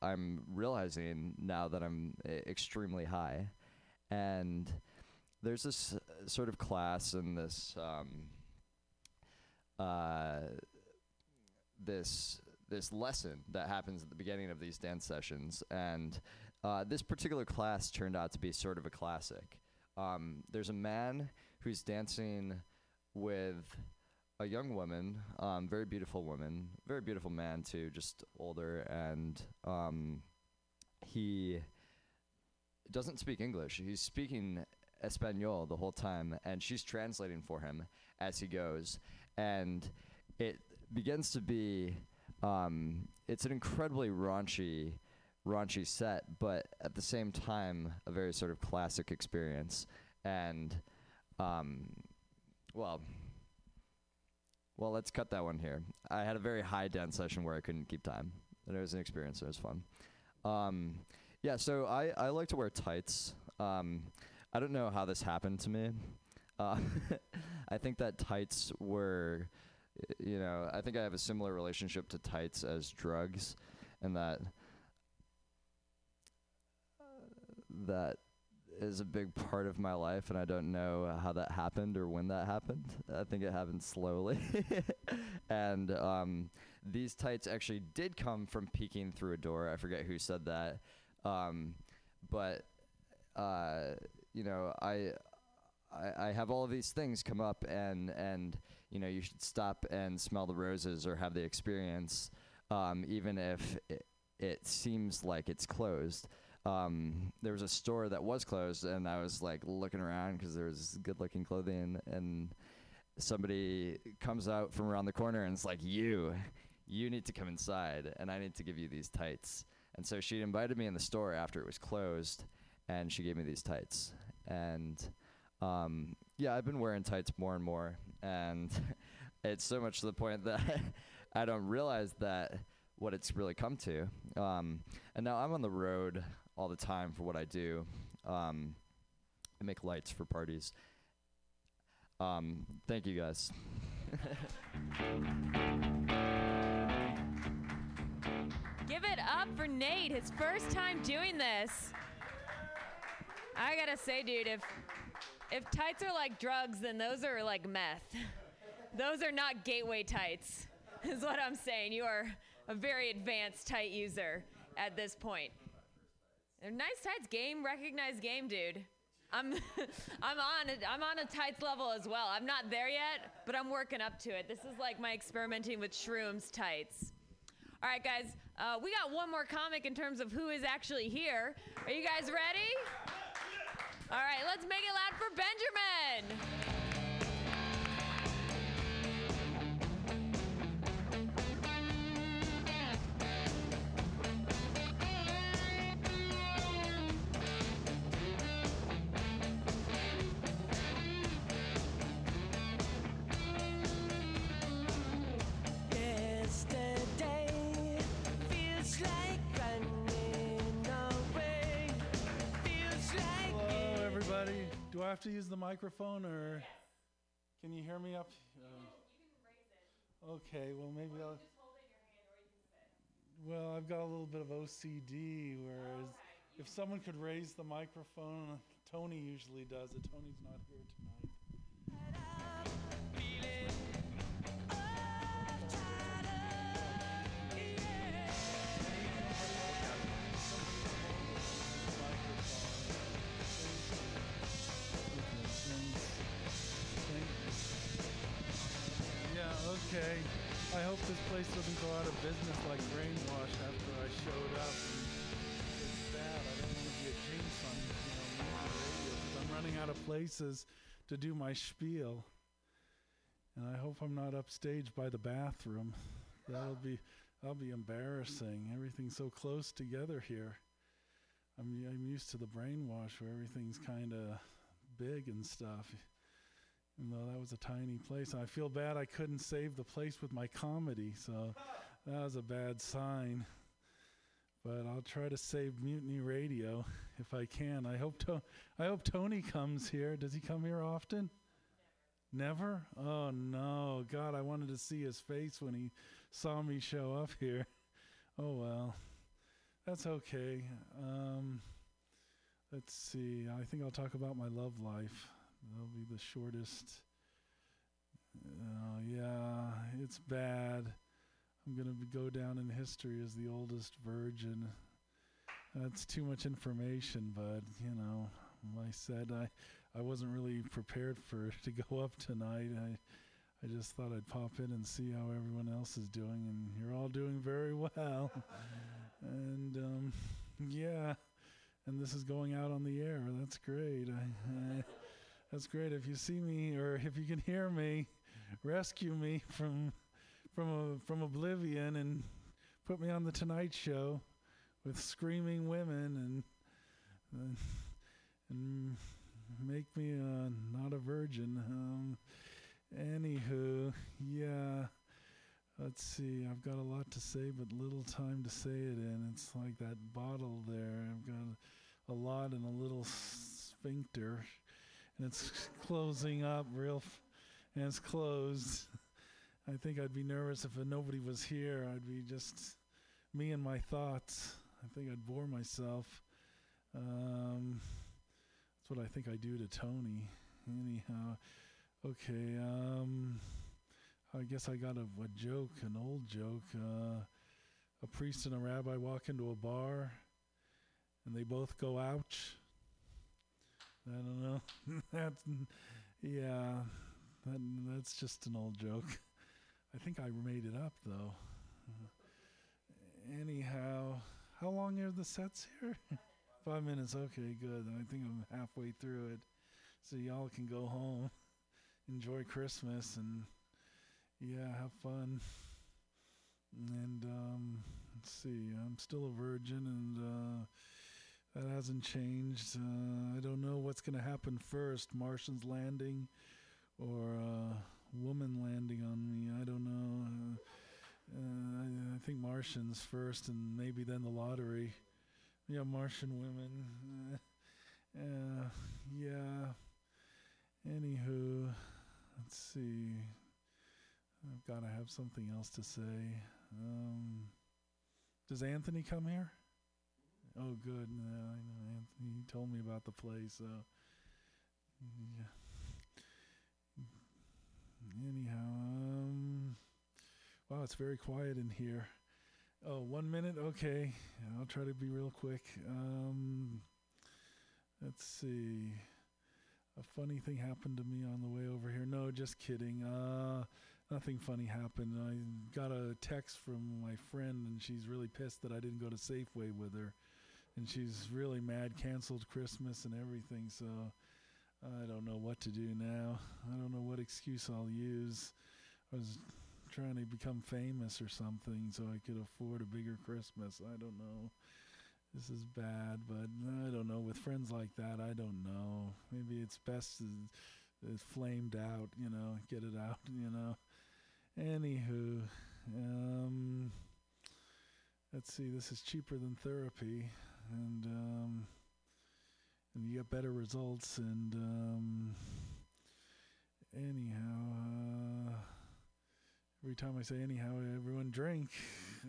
I'm realizing now that I'm e- extremely high, and there's this uh, sort of class and this. Um, uh, this this lesson that happens at the beginning of these dance sessions, and uh, this particular class turned out to be sort of a classic. Um, there's a man who's dancing with a young woman, um, very beautiful woman, very beautiful man too, just older, and um, he doesn't speak English. He's speaking Espanol the whole time, and she's translating for him as he goes. And it begins to be, um, it's an incredibly raunchy, raunchy set, but at the same time, a very sort of classic experience. And, um, well, well, let's cut that one here. I had a very high dance session where I couldn't keep time, and it was an experience. It was fun. Um, yeah, so I, I like to wear tights. Um, I don't know how this happened to me. Uh, I think that tights were, you know, I think I have a similar relationship to tights as drugs, and that that is a big part of my life, and I don't know how that happened or when that happened. I think it happened slowly. and um, these tights actually did come from peeking through a door. I forget who said that. Um, but, uh, you know, I, I, have all of these things come up, and, and, you know, you should stop and smell the roses or have the experience, um, even if it, it seems like it's closed um, there was a store that was closed, and I was like looking around because there was good looking clothing, and somebody comes out from around the corner and it's like, You, you need to come inside, and I need to give you these tights. And so she invited me in the store after it was closed, and she gave me these tights. And um, yeah, I've been wearing tights more and more, and it's so much to the point that I don't realize that what it's really come to. Um, and now I'm on the road all the time for what I do, Um, I make lights for parties. Um, thank you guys. Give it up for Nate, his first time doing this. I gotta say, dude, if if tights are like drugs, then those are like meth. Those are not gateway tights, is what I'm saying. You are a very advanced tight user at this point. Nice tights, game recognized game, dude. I'm I'm on it. I'm on a tights level as well. I'm not there yet, but I'm working up to it. This is like my experimenting with shrooms tights. All right, guys, uh, we got one more comic in terms of who is actually here. Are you guys ready? All right, let's make it loud for Benjamin. I have to use the microphone or can you hear me up? Uh, okay, well maybe I'll. Well, I've got a little bit of OCD, whereas if someone could raise the microphone, Tony usually does it. Tony's not here tonight. Hope this place doesn't go out of business like Brainwash after I showed up. And it's bad. I don't want to be a jinx on, you know, Mutiny Radio 'cause I'm running out of places to do my spiel. And I hope I'm not upstage by the bathroom. That'll be that'll be embarrassing. Everything's so close together here. I'm I'm used to the Brainwash where everything's kind of big and stuff. Even though that was a tiny place, I feel bad I couldn't save the place with my comedy, so that was a bad sign. But I'll try to save Mutiny Radio if I can. I hope to- I hope Tony comes here. Does he come here often? Never? Oh no, God! I wanted to see his face when he saw me show up here. Oh well, that's okay. Um, let's see. I think I'll talk about my love life. That'll be the shortest. Oh yeah, it's bad. I'm gonna go down in history as the oldest virgin. That's too much information, but you know, I said I, I wasn't really prepared for to go up tonight. I, I just thought I'd pop in and see how everyone else is doing, and you're all doing very well. and um, yeah, and this is going out on the air. That's great. I, I, that's great. If you see me or if you can hear me, rescue me from from a, from oblivion and put me on the Tonight Show with screaming women and and, make me uh, not a virgin. Um, anywho, yeah. Let's see. I've got a lot to say, but little time to say it in. It's like that bottle there. I've got a lot in a little sphincter, and it's closing up real, f- and it's closed. I think I'd be nervous if nobody was here. I'd be just me and my thoughts. I think I'd bore myself. Um, that's what I think I do to Tony. Anyhow, okay. Um, I guess I got a, a joke, an old joke. Uh, a priest and a rabbi walk into a bar, and they both go, "Ouch." I don't know. that's yeah. That, that's just an old joke. I think I made it up though. Uh, anyhow, how long are the sets here? Five minutes. Okay, good. I think I'm halfway through it, so y'all can go home, enjoy Christmas, and yeah, have fun. And um, let's see. I'm still a virgin, and uh, that hasn't changed. Uh, I don't know what's going to happen first Martians landing or a woman landing on me. I don't know. Uh, I, I, think Martians first and maybe then the lottery. Yeah, Martian women. Uh, yeah. Anywho, let's see. I've got to have something else to say. Um, does Anthony come here? Oh, good. No. He told me about the place. So, yeah. Anyhow, um, wow, it's very quiet in here. Oh, one minute. Okay, I'll try to be real quick. Um, let's see. A funny thing happened to me on the way over here. No, just kidding. Uh, nothing funny happened. I got a text from my friend, and she's really pissed that I didn't go to Safeway with her, and she's really mad. Canceled Christmas and everything. So I don't know what to do now. I don't know what excuse I'll use. I was trying to become famous or something so I could afford a bigger Christmas. I don't know. This is bad, but I don't know. With friends like that, I don't know. Maybe it's best to it's flamed out, you know, get it out, you know. Anywho, um, let's see. This is cheaper than therapy, and um, and you get better results. And um, anyhow, uh, every time I say anyhow, everyone drink.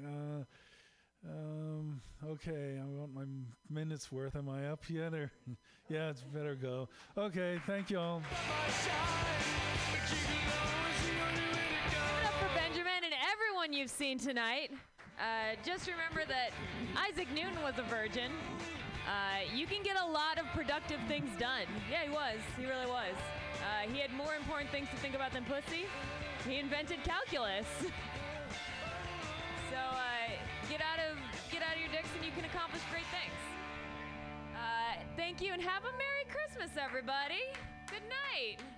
Uh, um, okay, I want my minutes worth. Am I up yet? Or yeah, it's better go. Okay, thank you all. Give it up for Benjamin and everyone you've seen tonight. Uh, just remember that Isaac Newton was a virgin. Uh, you can get a lot of productive things done. Yeah, he was. He really was. Uh, he had more important things to think about than pussy. He invented calculus. so uh, get out of get out of your dicks and you can accomplish great things. Uh, thank you and have a Merry Christmas, everybody. Good night.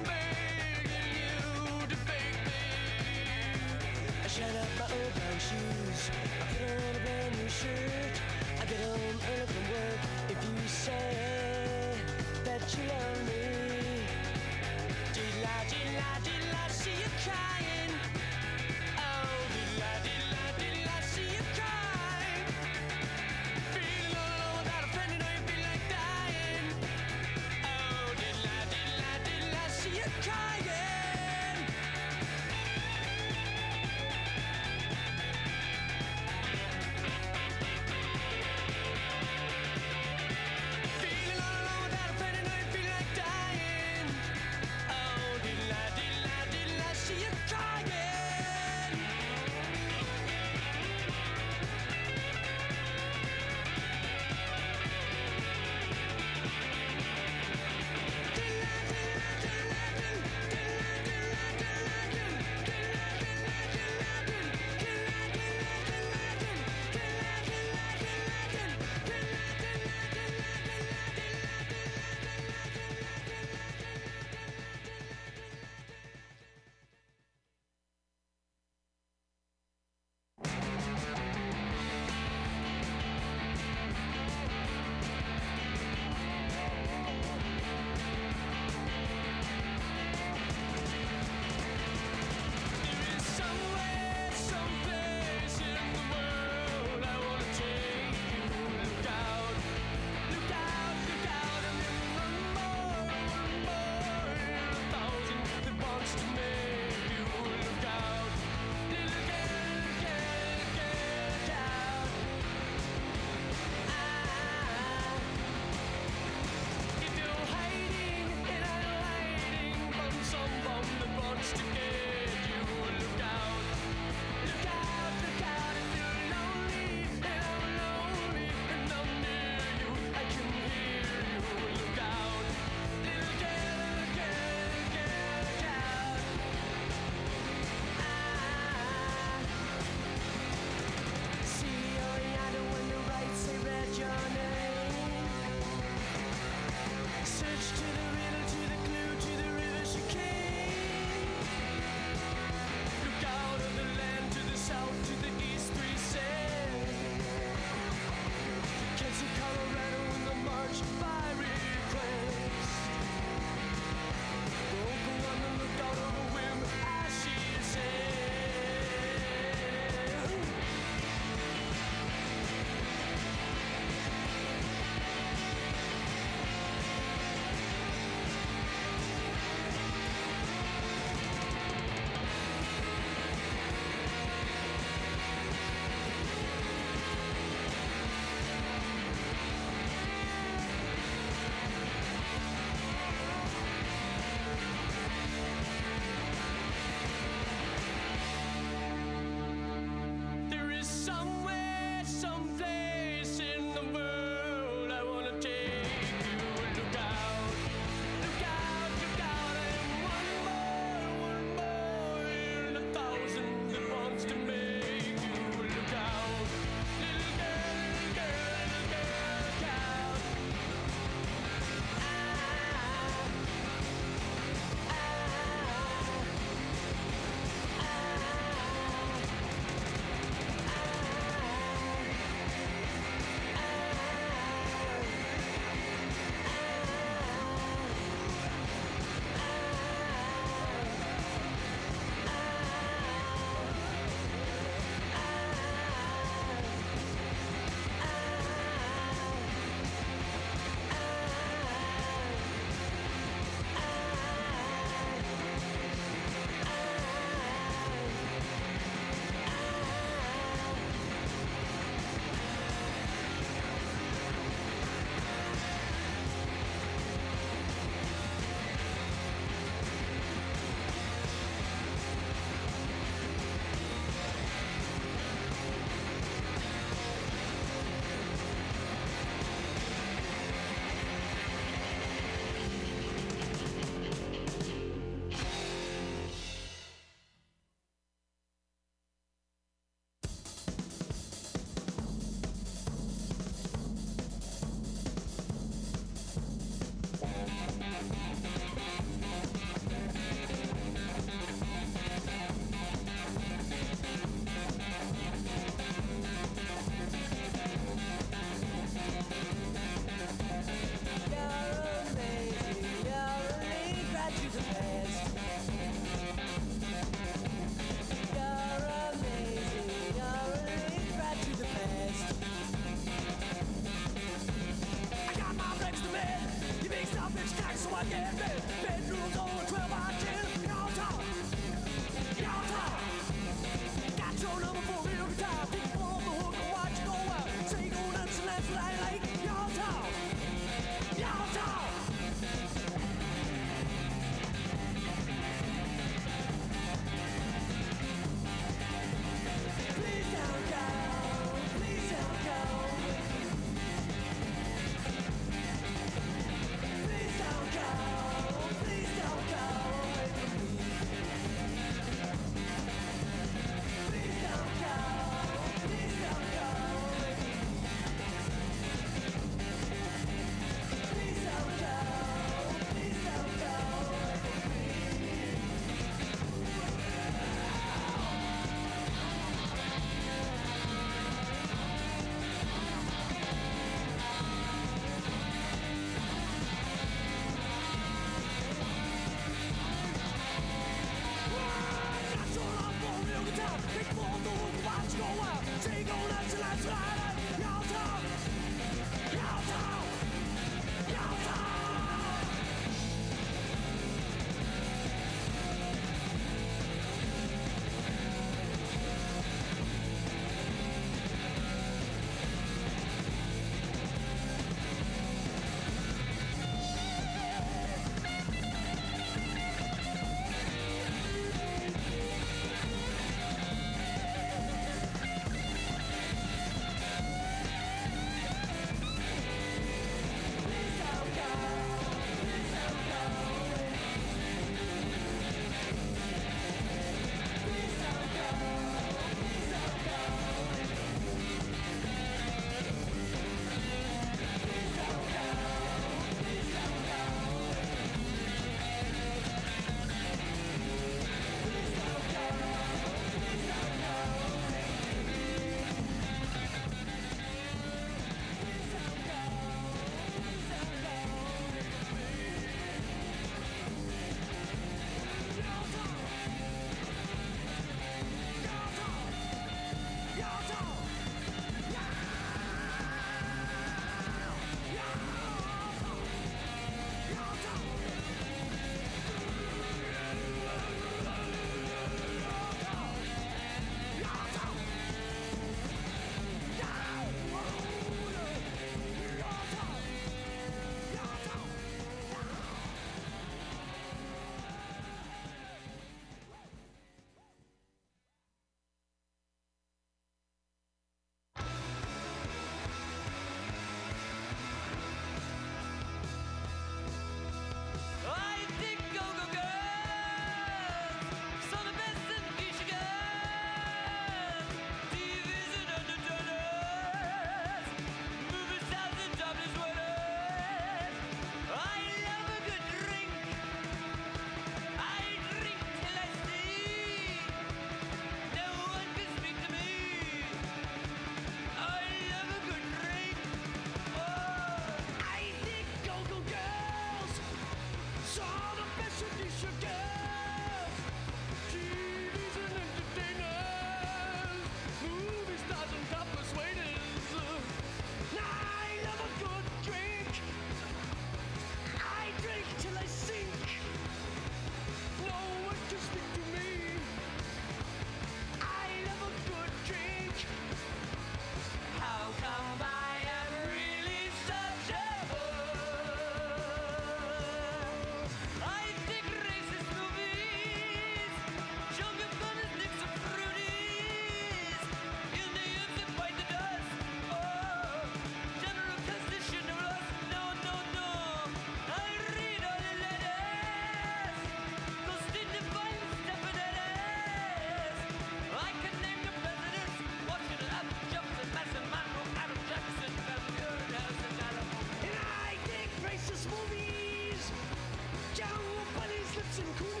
Mission Cool!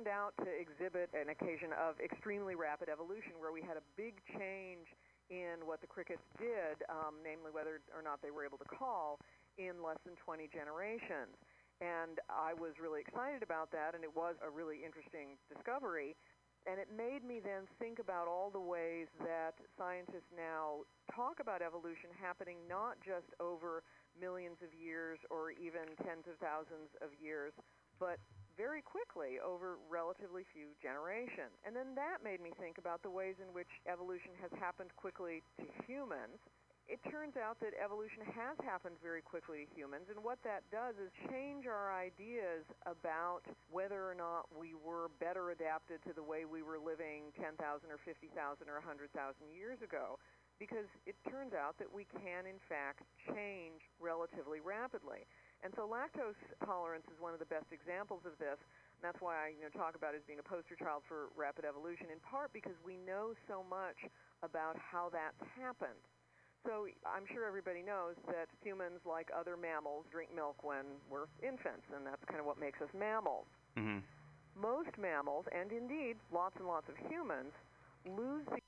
Turned out to exhibit an occasion of extremely rapid evolution where we had a big change in what the crickets did, um, namely whether or not they were able to call, in less than 20 generations. And I was really excited about that, and it was a really interesting discovery. And it made me then think about all the ways that scientists now talk about evolution happening not just over millions of years or even tens of thousands of years, but very quickly over relatively few generations. And then that made me think about the ways in which evolution has happened quickly to humans. It turns out that evolution has happened very quickly to humans, and what that does is change our ideas about whether or not we were better adapted to the way we were living 10,000 or 50,000 or 100,000 years ago. Because it turns out that we can, in fact, change relatively rapidly. And so lactose tolerance is one of the best examples of this. And that's why I you know, talk about it as being a poster child for rapid evolution, in part because we know so much about how that's happened. So I'm sure everybody knows that humans, like other mammals, drink milk when we're infants, and that's kind of what makes us mammals. Mm-hmm. Most mammals, and indeed lots and lots of humans, lose the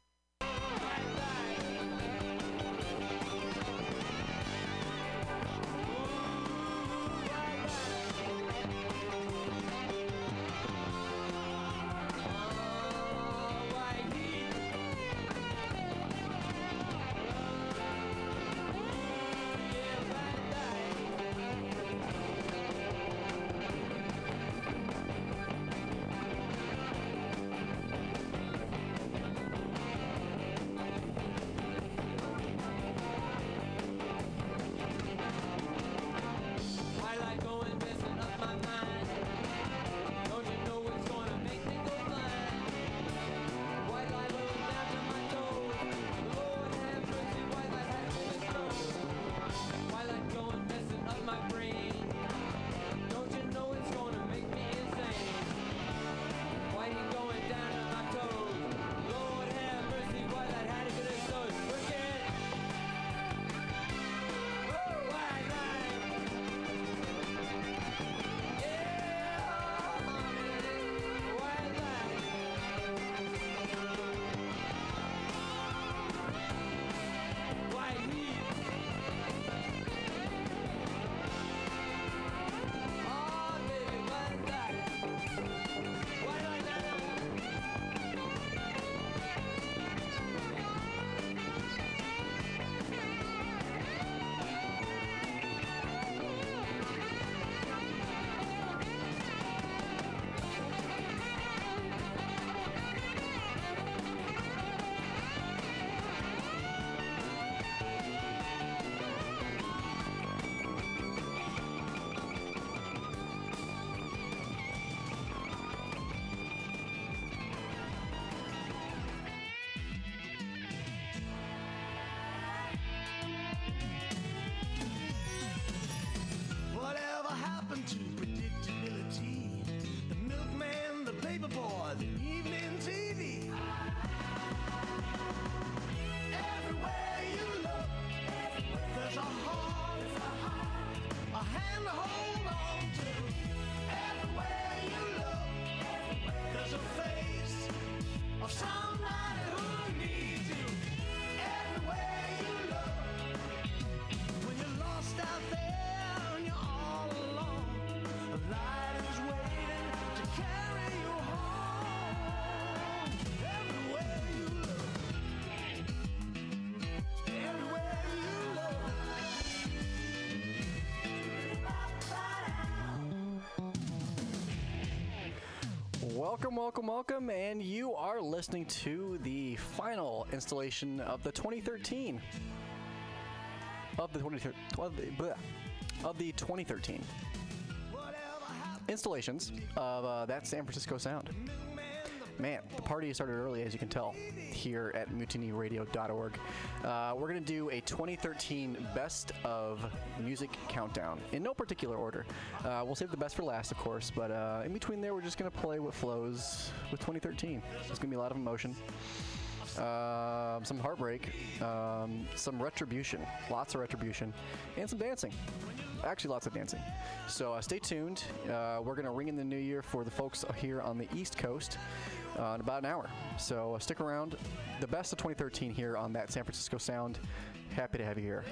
Welcome, welcome, welcome, and you are listening to the final installation of the 2013 of the 2013 of the, bleh, of the 2013 installations of uh, that San Francisco sound. The party started early, as you can tell, here at mutinyradio.org. Uh, we're going to do a 2013 best of music countdown in no particular order. Uh, we'll save the best for last, of course, but uh, in between there, we're just going to play what flows with 2013. There's going to be a lot of emotion. Um, some heartbreak, um, some retribution, lots of retribution, and some dancing. Actually lots of dancing. So uh, stay tuned. Uh, we're going to ring in the new year for the folks here on the East Coast uh, in about an hour. So stick around. The best of 2013 here on that San Francisco Sound. Happy to have you here.